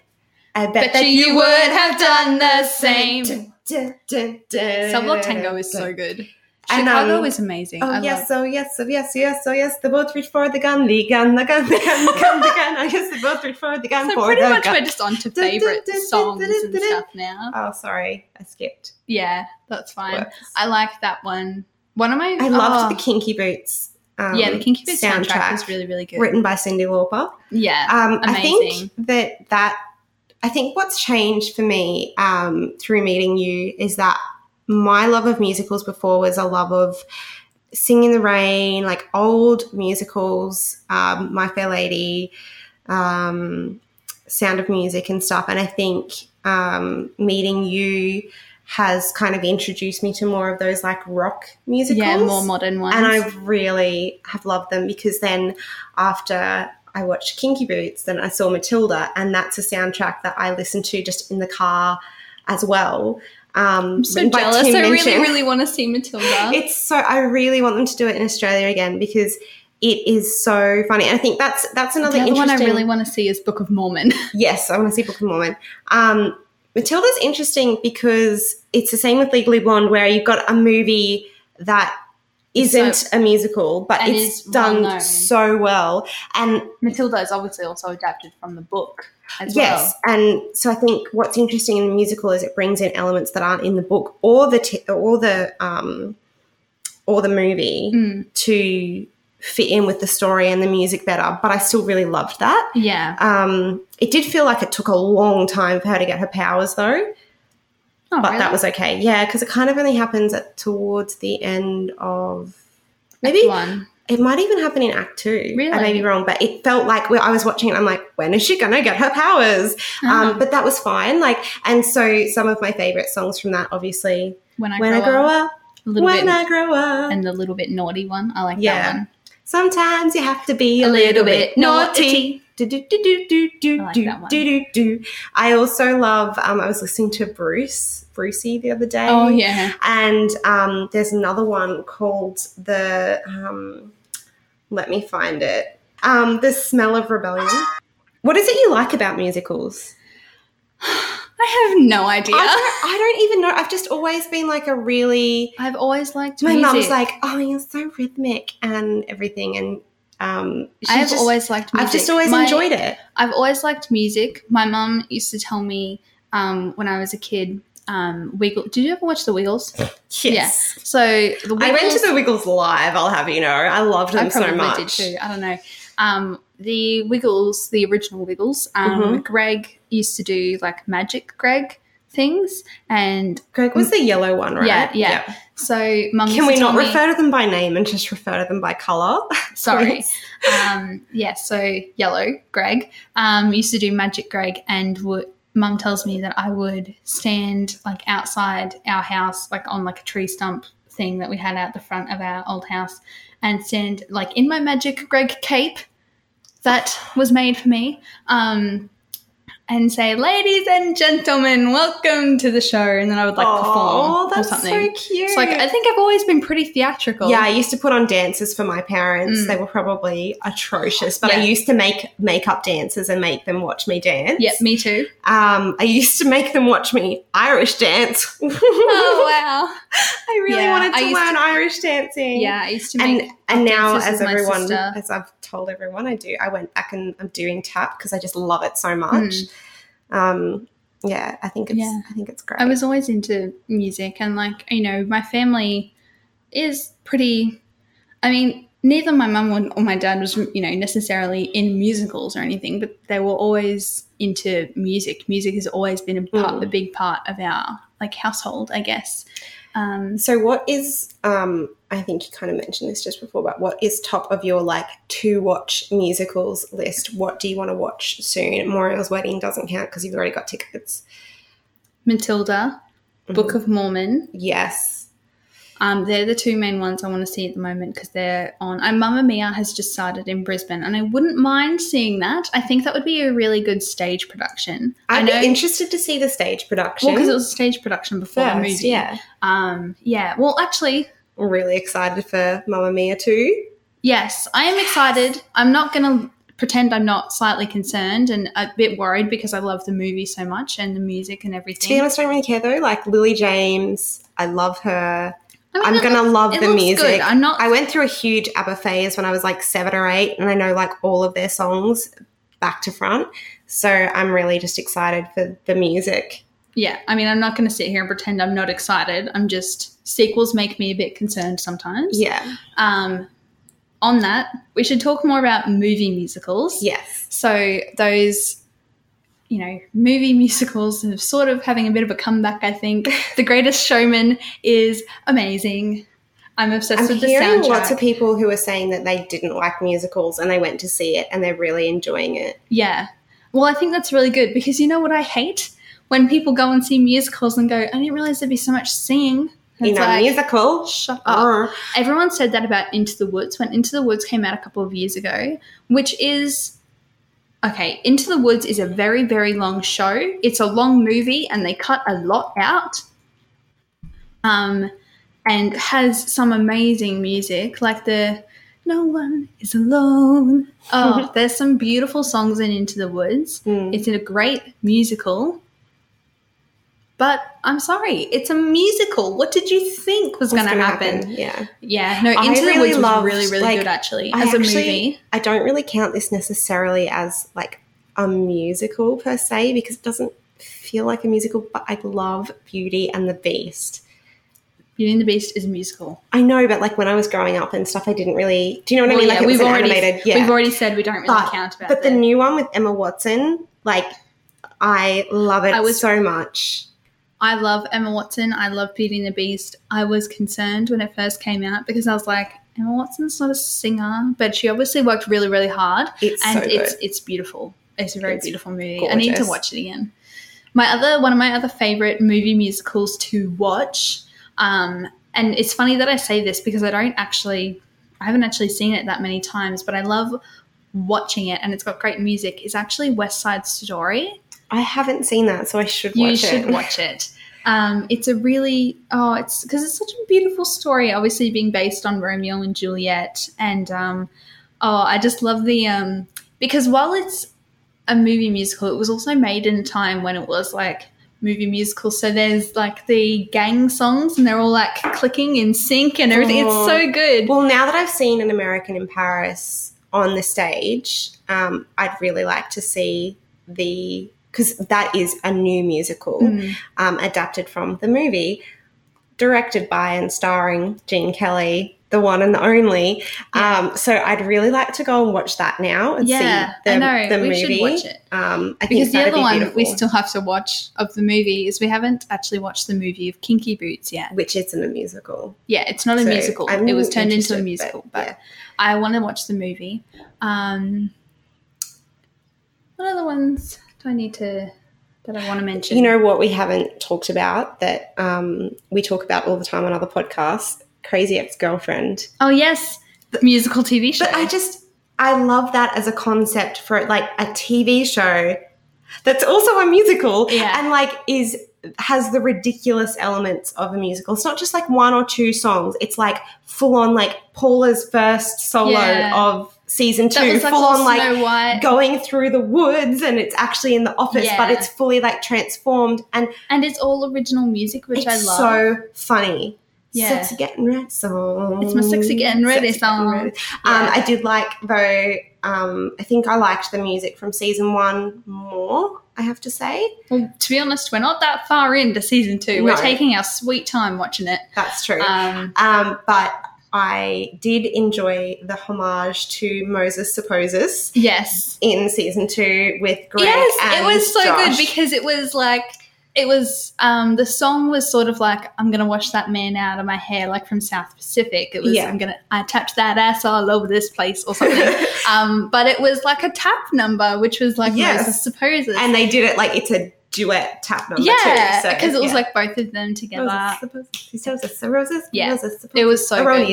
I bet, bet that you, you would have done the same. Cell Block Tango is so good. And, Chicago um, is amazing. Oh I yes, love- oh yes, oh yes, yes, oh yes. The boat reach for the gun, the gun, the gun, the gun, the gun, the gun. I guess the boat reach for the gun. So for pretty the much gun. we're just on to favorite songs and stuff now. Oh, sorry, I skipped. Yeah, that's fine. Works. I like that one. One of my I loved oh, the Kinky Boots. Um, yeah, the Kinky Boots soundtrack, soundtrack was really really good. written by Cyndi Lauper. yeah, Um, I Amazing. think that that I think what's changed for me um, through meeting you is that my love of musicals before was a love of Sing in the Rain, like old musicals, um, My Fair Lady, um, Sound of Music, and stuff. And I think um, meeting you has kind of introduced me to more of those like rock musicals yeah, more modern ones. and I really have loved them because then after I watched Kinky Boots, then I saw Matilda, and that's a soundtrack that I listen to just in the car as well. Um, I'm so jealous. I really really want to see Matilda. <laughs> It's so I really want them to do it in Australia again because it is so funny. And I think that's that's the another other one I really want to see is Book of Mormon. <laughs> Yes, I want to see Book of Mormon. Um, Matilda's interesting because it's the same with Legally Blonde, where you've got a movie that isn't So- a musical, but it's done well-known. so well. And Matilda is obviously also adapted from the book yes, and so I think what's interesting in the musical is it brings in elements that aren't in the book or the t- or the um, or the movie. Mm, to fit in with the story and the music better. But I still really loved that. yeah. Um, it did feel like it took a long time for her to get her powers, though. Oh, but really? that was okay. Yeah, because it kind of only happens at towards the end of maybe Act one. It might even happen in Act Two. Really? I may be wrong, but it felt like I was watching it, I'm like, when is she gonna get her powers? Ah, Um, but that was fine. Like, and so some of my favorite songs from that, obviously, when I when grow, I grow up, a little when bit, I grow up. and the little bit naughty one. I like Yeah. that one. Sometimes you have to be a, A little, little bit bit naughty. naughty. Do, do, do, do, do, like do, do, do. I also love. Um, I was listening to Bruce, Brucey, the other day. Oh yeah. And um, there's another one called the. Um, let me find it. Um, the Smell of Rebellion. What is it you like about musicals? I have no idea. I, don't, I don't even know. I've just always been like a really. I've always liked My music. mum's like, oh, you're so rhythmic and everything, and um, I have just- always liked music. I've just always My- enjoyed it. I've always liked music. My mum used to tell me um, when I was a kid. Um, Wiggle. Did you ever watch the Wiggles? Yes. So the Wiggles, I went to the Wiggles live, I'll have you know. I loved them I so probably much. did too. I don't know. Um, the Wiggles, the original Wiggles. Um, Mhm. Greg used to do like magic Greg things, and Greg was the yellow one, right? Yeah, yeah. so mum. Can we not me- refer to them by name and just refer to them by colour? <laughs> Sorry. Um, yeah, so yellow Greg um, used to do magic Greg, and would mum tells me that I would stand like outside our house, like on like a tree stump thing that we had out the front of our old house, and stand like in my magic Greg cape that was made for me. Um, and say, "Ladies and gentlemen, welcome to the show," and then I would like to perform oh, or that's something. so cute. So, like, I think I've always been pretty theatrical. Yeah, I used to put on dances for my parents. Mm. They were probably atrocious, but I used to make makeup dances and make them watch me dance. Yeah, me too. Um, I used to make them watch me Irish dance. <laughs> Oh wow. I really Yeah, wanted to learn Irish dancing. Yeah, I used to make. And and now, as everyone, as I've told everyone, I do. I went back and I'm doing tap because I just love it so much. Mm. Um, yeah, I think it's Yeah. I think it's great. I was always into music, and like you know, my family is pretty. I mean, neither my mum or- or my dad was you know necessarily in musicals or anything, but they were always into music. Music has always been a part, Mm. a big part of our like household, I guess. Um, So, what is, um, I think you kind of mentioned this just before, but what is top of your like to watch musicals list? What do you want to watch soon? Muriel's Wedding doesn't count because you've already got tickets. Matilda, Book of Mormon. Yes. Um, they're the two main ones I want to see at the moment because they're on. And Mamma Mia has just started in Brisbane, and I wouldn't mind seeing that. I think that would be a really good stage production. I'd know, be interested to see the stage production. well, because it was a stage production before the movie. yeah. Um, yeah. Well, actually, I'm really excited for Mamma Mia too. yes, I am excited. I'm not going to pretend I'm not slightly concerned and a bit worried because I love the movie so much and the music and everything. To be honest, I don't really care though. Like Lily James, I love her. I I'm gonna looks- love the music. Good. I'm not. I went through a huge ABBA phase when I was like seven or eight, and I know like all of their songs back to front. So I'm really just excited for the music. Yeah, I mean, I'm not going to sit here and pretend I'm not excited. I'm just sequels make me a bit concerned sometimes. Yeah. Um, on that, we should talk more about movie musicals. Yes. So those, you know, movie musicals are sort of having a bit of a comeback. I think <laughs> The Greatest Showman is amazing. I'm obsessed I'm with the hearing soundtrack. lots of people who are saying that they didn't like musicals and they went to see it and they're really enjoying it. yeah. Well, I think that's really good because you know what I hate when people go and see musicals and go, I didn't realize there'd be so much singing. It's know, like, musical. Shut up. Arr. Everyone said that about Into the Woods when Into the Woods came out a couple of years ago, which is okay. Into the Woods is a very, very long show. It's a long movie and they cut a lot out. Um, and has some amazing music like the No One is Alone. Oh, <laughs> there's some beautiful songs in Into the Woods. Mm. It's in a great musical. But I'm sorry, it's a musical. What did you think was going to gonna happen? Yeah. Yeah, no, Into the Woods was really, really like, good actually I as a movie. I don't really count this necessarily as like a musical per se because it doesn't feel like a musical, but I love Beauty and the Beast. Beauty and the Beast is a musical. I know, but like when I was growing up and stuff, I didn't really. Do you know what I mean? yeah, like we've already animated. Yeah, we've already said we don't really But- count about but the new one with Emma Watson, like I love it I was- so much. I love Emma Watson. I love Beauty and the Beast. I was concerned when it first came out because I was like, Emma Watson's not a singer, but she obviously worked really, really hard, It's and so it's it's beautiful. It's a very It's beautiful movie. I need to watch it again. My other one of my other favorite movie musicals to watch, um, and it's funny that I say this because I don't actually, I haven't actually seen it that many times, but I love watching it, and it's got great music. Is actually West Side Story. I haven't seen that, so I should You watch should it. watch it. Um, it's a really oh, it's because it's such a beautiful story. Obviously, being based on Romeo and Juliet, and um, oh, I just love the um, because while it's a movie musical, it was also made in a time when it was like movie musical. So there's like the gang songs, and they're all like clicking in sync and everything. Oh. It's so good. Well, now that I've seen an American in Paris on the stage, um, I'd really like to see the because that is a new musical Mm. um, adapted from the movie, directed by and starring Gene Kelly, the one and the only. Um, so I'd really like to go and watch that now and Yeah, see the, I know. the we movie. should watch it. Um, I Because think the other be one beautiful, we still have to watch of the movie is we haven't actually watched the movie of Kinky Boots yet. which isn't a musical. Yeah, it's not a So musical. I'm it was turned into a musical, but, but, yeah. I want to watch the movie. Um, what other ones I need to that I want to mention? You know what we haven't talked about that um, we talk about all the time on other podcasts? Crazy Ex Girlfriend. oh yes, the musical TV show. But I just I love that as a concept for like a TV show that's also a musical Yeah. and like is has the ridiculous elements of a musical. It's not just like one or two songs. It's like full on like Paula's first solo Yeah. of season two, like full on like White. going through the woods and it's actually in the office, but it's fully like transformed and and it's all original music, which I love. so funny. Yeah. Sexy getting ready song. It's my sexy getting ready Sexy song. ready. Yeah. Um, I did like though. Um, I think I liked the music from season one more. I have to say well, to be honest, we're not that far into season two. We're taking our sweet time watching it. that's true. Um, Um, but I did enjoy the homage to Moses Supposes yes, in season two with Greg. yes, and it was so Josh. good because it was like it was um the song was sort of like I'm gonna wash that man out of my hair like from South Pacific. It was Yeah. I'm gonna I tapped that ass all over this place or something. <laughs> um, but it was like a tap number, which was like Yes. Moses supposes. and they did it like it's a duet tap number yeah. So, because it was yeah. like both of them together. Roses, supposes, roses, roses, Yeah. roses, It was so good.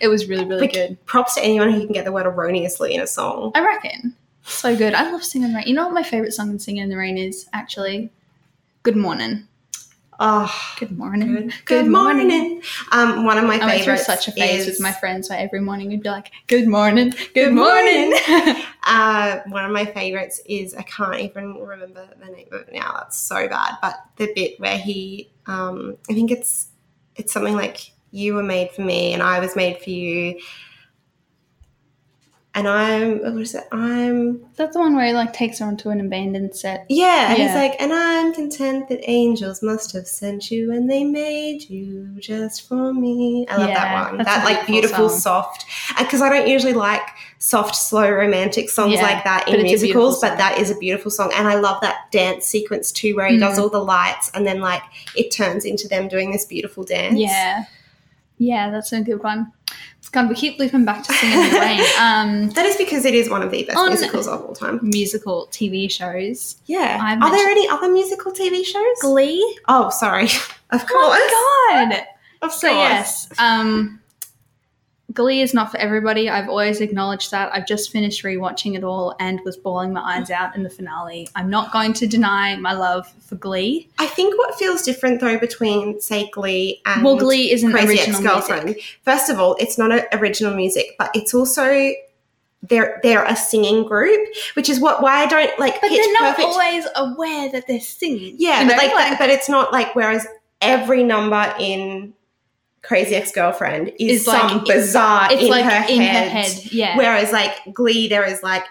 It was really really Like, good. Props to anyone who can get the word erroneously in a song. I reckon. So good. I love singing in the rain. You know what my favorite song in singing in the rain is actually? Good morning. Oh, Good morning. good, good morning. Um, one of my I went through favorites such a phase is, with my friends where every morning we'd be like, Good morning, good, Good morning. <laughs> Uh, one of my favorites is I can't even remember the name of it now. That's so bad. But the bit where he, um, I think it's it's something like you were made for me and I was made for you. And I'm what is it? I'm That's the one where he like takes her onto an abandoned set. yeah, and he's like, and I'm content that angels must have sent you and they made you just for me. I love Yeah, that one. That like beautiful soft, because I don't usually like soft, slow, romantic songs Yeah, like that in beautiful musicals, but that is a beautiful song, and I love that dance sequence too, where he Mm. does all the lights and then like it turns into them doing this beautiful dance. Yeah. Yeah, that's a good one. God, we keep looping back to singing in the rain. Um That is because it is one of the best musicals of all time. musical TV shows. Yeah. I Are there any other musical TV shows? Glee. Oh, sorry. <laughs> Of course. Oh my god. Of So course. yes, um, Glee is not for everybody. I've always acknowledged that. I've just finished rewatching it all and was bawling my eyes out in the finale. I'm not going to deny my love for Glee. I think what feels different though between say Glee and well, Glee isn't Crazy original Ex-Girlfriend. music. First of all, it's not original music, but it's also they're they're a singing group, which is what why I don't like But they're not Perfect. always aware that they're singing. yeah, you but know, like, but it's not like whereas every number in Crazy Ex Girlfriend is It's like- some bizarre it's in like her in head. her head. Yeah. Whereas like Glee, there is like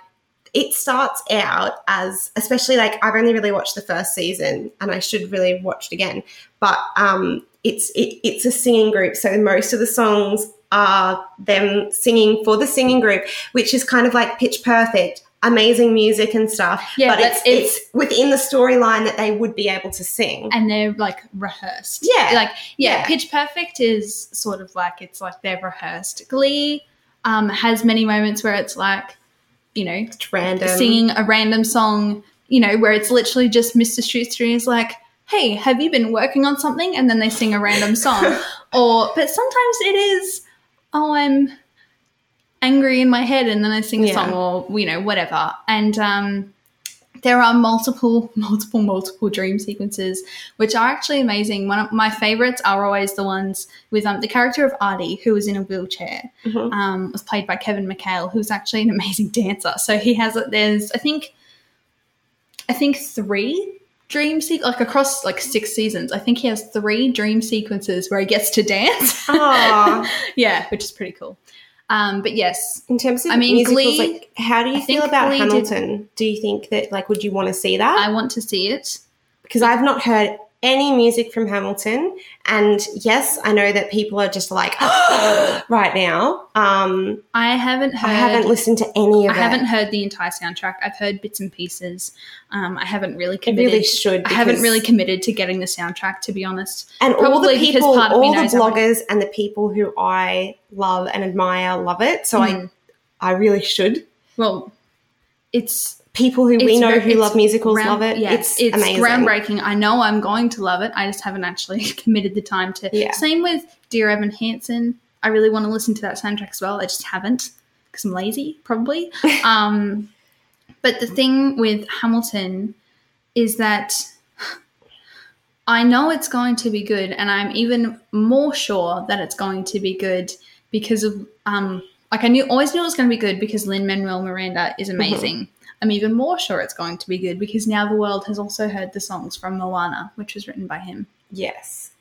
it starts out as especially like I've only really watched the first season and I should really watch it again. But um it's it, it's a singing group, so most of the songs are them singing for the singing group, which is kind of like pitch perfect, amazing music and stuff. Yeah, but but it's, it's- it's within the storyline that they would be able to sing. and they're like rehearsed. Yeah. Like yeah, Yeah. Pitch Perfect is sort of like it's like they're rehearsed. Glee um, has many moments where it's like, you know, It's random. singing a random song, you know, where it's literally just Mr. Schuester is like, hey, have you been working on something? And then they sing a random song. <laughs> or, but sometimes it is, oh, I'm angry in my head and then I sing a Yeah. song or, you know, whatever. And, um, there are multiple, <laughs> multiple, multiple dream sequences, which are actually amazing. One of my favorites are always the ones with um, the character of Artie, who was in a wheelchair Mhm. um, was played by Kevin McHale, who's actually an <laughs> amazing dancer. So he has there's I think I think three dream se- like across like six seasons. I think he has three dream sequences where he gets to dance. <laughs> Yeah, which is pretty cool. Um, but yes, In terms of I mean, musicals, Glee- like how do you I feel about Glee did- Hamilton? Do you think that like would you want to see that? I want to see it. because I've not heard any music from Hamilton. And yes, I know that people are just like <gasps> right now. Um, I haven't heard. I haven't listened to any I of it. haven't heard the entire soundtrack. I've heard bits and pieces. Um, I haven't really I committed. really should. I haven't really committed to getting the soundtrack, to be honest. And all the probably because people, part of me all the I bloggers and the people who I love and admire love it. So Mm. I, I really should. Well, it's People who we know who love musicals love it. Yes, it's, amazing. groundbreaking. I know I'm going to love it. I just haven't actually <laughs> committed the time to. Yeah. Same with Dear Evan Hansen. I really want to listen to that soundtrack as well. I just haven't because I'm lazy, probably. <laughs> um, but the thing with Hamilton, is that I know it's going to be good, and I'm even more sure that it's going to be good because of um like I knew always knew it was going to be good because Lin Manuel Miranda is amazing. I'm even more sure it's going to be good because now the world has also heard the songs from Moana, which was written by him, Yes.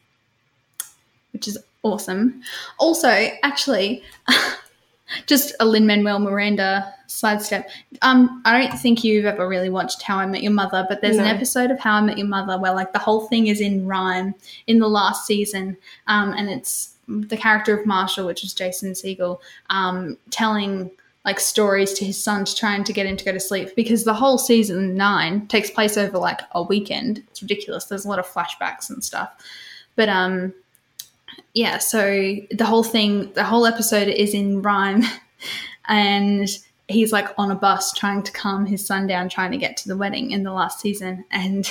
which is awesome. Also, actually, <laughs> just a Lin Manuel Miranda sidestep. Um, I don't think you've ever really watched How I Met Your Mother, but there's an episode of How I Met Your Mother where like the whole thing is in rhyme in the last season, um, and it's the character of Marshall, which is Jason Segel, um, telling like stories to his son to trying to get him to go to sleep because the whole season nine takes place over like a weekend. It's ridiculous. There's a lot of flashbacks and stuff, but um, yeah. So the whole thing, the whole episode is in rhyme, <laughs> and he's like on a bus trying to calm his son down, trying to get to the wedding in the last season, and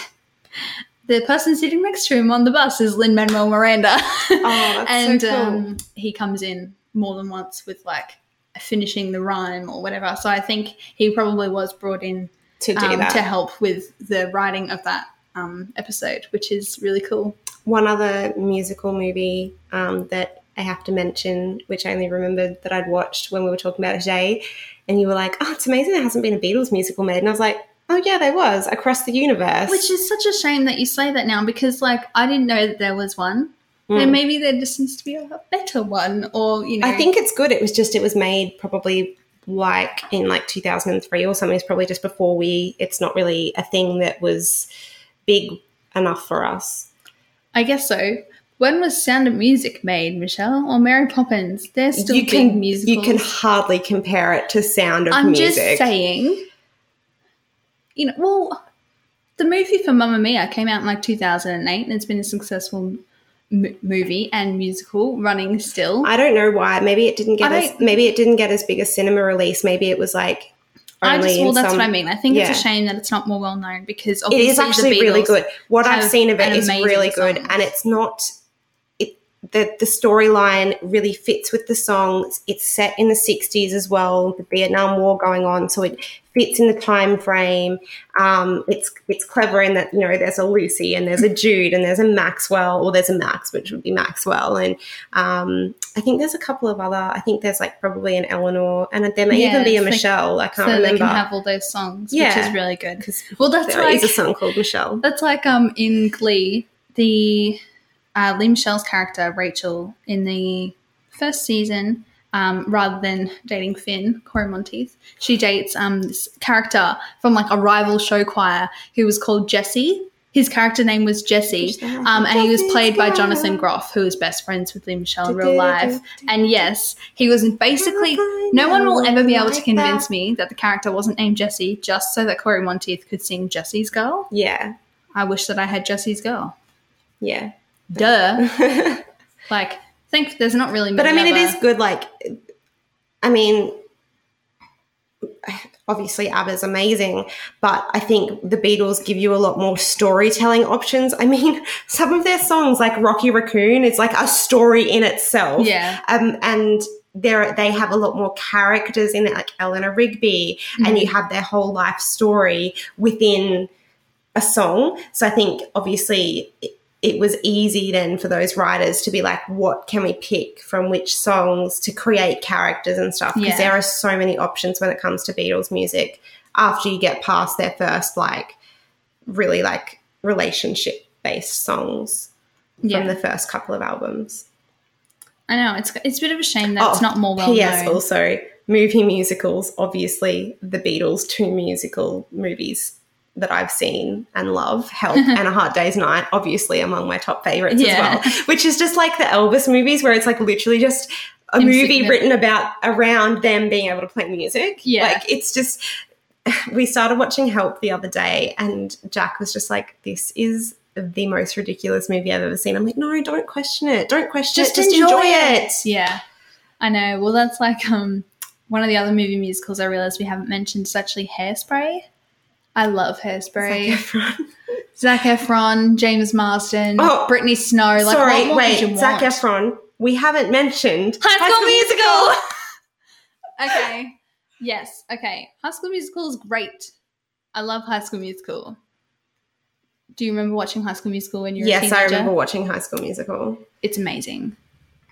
<laughs> the person sitting next to him on the bus is Lin Manuel Miranda. <laughs> Oh, that's and so cool. um, he comes in more than once with like finishing the rhyme or whatever. So I think he probably was brought in to do um, that. to help with the writing of that um, episode, which is really cool. One other musical movie um, that I have to mention, which I only remembered that I'd watched when we were talking about it today, and you were like, "Oh, it's amazing there hasn't been a Beatles musical made," and I was like, "Oh yeah, there was across the universe." Which is such a shame that you say that now because, like, I didn't know that there was one. And Mm. maybe there just needs to be a better one, or you know, I think it's good. It was just it was made probably like in like 2003 or something. It's probably just before we. It's not really a thing that was big enough for us. I guess so. When was Sound of Music made, Michelle, or Mary Poppins? They're still you big can musicals. you can hardly compare it to Sound of Music. I'm just saying. You know, well, the movie for Mamma Mia came out in like 2008, and it's been a successful m- movie and musical running still. I don't know why. Maybe it didn't get I as maybe it didn't get as big a cinema release. Maybe it was like I just well, that's some- what I mean. I think yeah. it's a shame that it's not more well known because It obviously is actually really good. What I've seen of it is really good, and it's not. It the the storyline really fits with the songs. It's set in the '60s as well, the Vietnam War going on, so it fits in the time frame. Um, it's it's clever in that you know there's a Lucy and there's a Jude and there's a Maxwell, or there's a Max, which would be Maxwell, and um, I think there's a couple of other. I think there's like probably an Eleanor, and there may Yeah, even be a it's like- Michelle. I can't they remember. can have all those songs, yeah. which is really good. Well, that's there is like a song called Michelle. That's like um in Glee, the uh, Lea Michele's character Rachel in the first season, um, rather than dating Finn Corey Monteith, she dates um this character from like a rival show choir who was called Jesse. His character name was Jesse, um, and he was played by Jonathan Groff, who is best friends with Lea Michele in real life. And yes, he was basically. No one will ever be able to convince me that the character wasn't named Jesse just so that Corey Monteith could sing Jesse's Girl. Yeah, I wish that I had Jesse's girl. yeah. Duh. <laughs> like, think there's not really. but I mean, it other- is good. Like, I mean, obviously ABBA's amazing, but I think the Beatles give you a lot more storytelling options. I mean, <laughs> some of their songs, like Rocky Raccoon, is like a story in itself. Yeah. Um, and there they have a lot more characters in it, like Eleanor Rigby, and Mm-hmm. you have their whole life story within a song. So I think obviously it, was easy then for those writers to be like, what can we pick from which songs to create characters and stuff? Because Yeah. there are so many options when it comes to Beatles music after you get past their first like really like relationship based songs Yeah, from the first couple of albums. I know it's it's a bit of a shame that it's Oh, not more well P.S. known. Also, movie musicals. Obviously, the Beatles two musical movies that I've seen and love, Help <laughs> and A Hard Day's Night, obviously among my top favorites Yeah. as well. Which is just like the Elvis movies, where it's like literally just a Him movie written about around them being able to play music. Yeah. like it's just. We started watching Help the other day, and Jack was just like, "This is." The most ridiculous movie I've ever seen. I'm like, no, don't question it. Don't question Just it. Just enjoy enjoy, it. it. Yeah, I know. Well, that's like um one of the other movie musicals I realized we haven't mentioned is actually Hairspray. I love Hairspray. Zac Efron. <laughs> Zac Efron, James Marsden, Oh, Brittany Snow. Like, Sorry, wait, you Zac want? Efron. We haven't mentioned High School Musical. <laughs> okay. Yes. Okay. High School Musical is great. I love High School Musical. Do you remember watching High School Musical when you were a Yes. I remember watching High School Musical. It's amazing.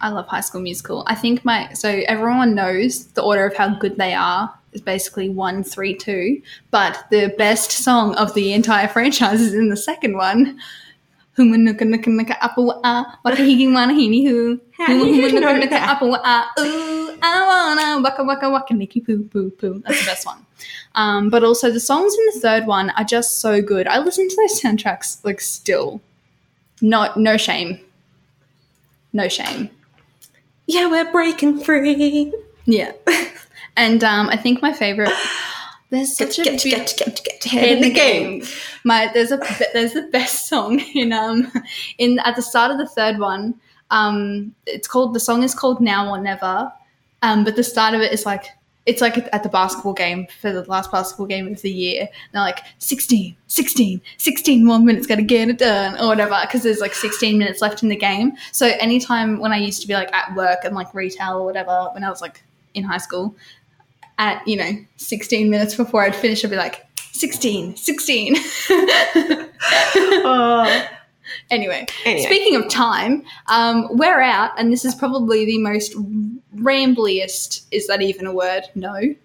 I love High School Musical. I think my so everyone knows the order of how good they are is basically one, three, two. But the best song of the entire franchise is in the second one. Apple ah waka higi wana hini Huma do you huma nuka nuka that? apple ah ooh I wanna waka waka waka niki poo poo poo. That's the best one. Um, but also the songs in the third one are just so good. I listen to those soundtracks like still. No no shame. No shame. Yeah, we're breaking free. Yeah. <laughs> And um, I think my favorite. <gasps> There's Get, such a get, beau- get, get, get ahead in <laughs> the game. My there's a there's the best song <laughs> in um in at the start of the third one. Um, it's called the song is called Now or Never. Um, but the start of it is like it's like at the basketball game for the last basketball game of the year. And they're like 16, 16, 16 more minutes, gotta get it done or whatever because there's like 16 minutes left in the game. So anytime when I used to be like at work and like retail or whatever when I was like in high school, at you know 16 minutes before I'd finish, I'd be like 16, 16. <laughs> Oh. anyway, Anyway. speaking of time, um, we're out, and this is probably the most rambliest. Is that even a word? No.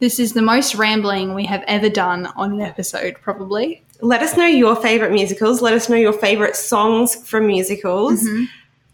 This is the most rambling we have ever done on an episode, probably. Let us know your favorite musicals. Let us know your favorite songs from musicals. Mhm.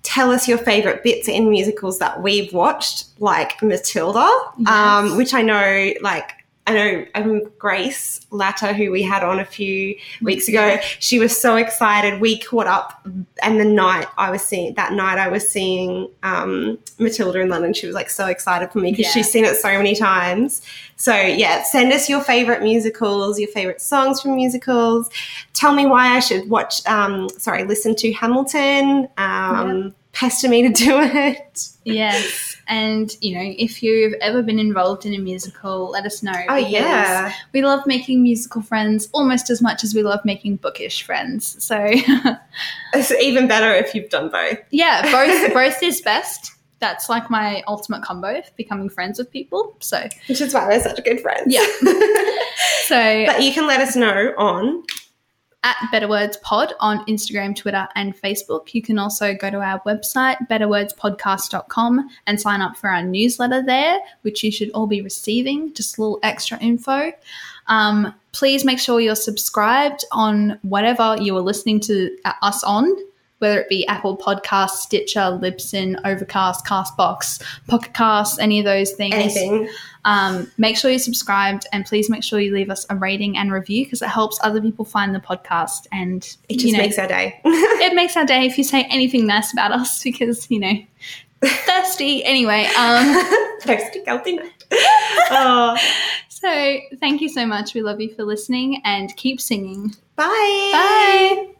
Tell us your favorite bits in musicals that we've watched, like Matilda, Yes. um, which I know, like, I know um, Grace Latta, who we had on a few weeks ago, she was so excited. We caught up, and the night I was seeing that night I was seeing um, Matilda in London. She was like so excited for me because Yeah. she's seen it so many times. So yeah, send us your favorite musicals, your favorite songs from musicals. Tell me why I should watch. Um, sorry, listen to Hamilton. Um, Pester me to do it. Yes. And, you know, if you've ever been involved in a musical, let us know. Oh yeah, We love making musical friends almost as much as we love making bookish friends. So, <laughs> it's even better if you've done both. yeah, both <laughs> both is best. That's like my ultimate combo of becoming friends with people. So, Which is why we're such good friends. Yeah. <laughs> so but you can let us know on at Better Words Pod on Instagram, Twitter, and Facebook. You can also go to our website, betterwordspodcast.com, and sign up for our newsletter there, which you should all be receiving. Just a little extra info. Um, please make sure you're subscribed on whatever you are listening to uh, us on, whether it be Apple Podcasts, Stitcher, Libsyn, Overcast, Castbox, Pocket Cast, any of those things. anything. Um, make sure you're subscribed and please make sure you leave us a rating and review because it helps other people find the podcast and It just you know, makes our day. <laughs> it makes our day if you say anything nice about us because you know <laughs> thirsty anyway um <laughs> Thirsty night. Oh, so thank you so much we love you for listening and keep singing bye. bye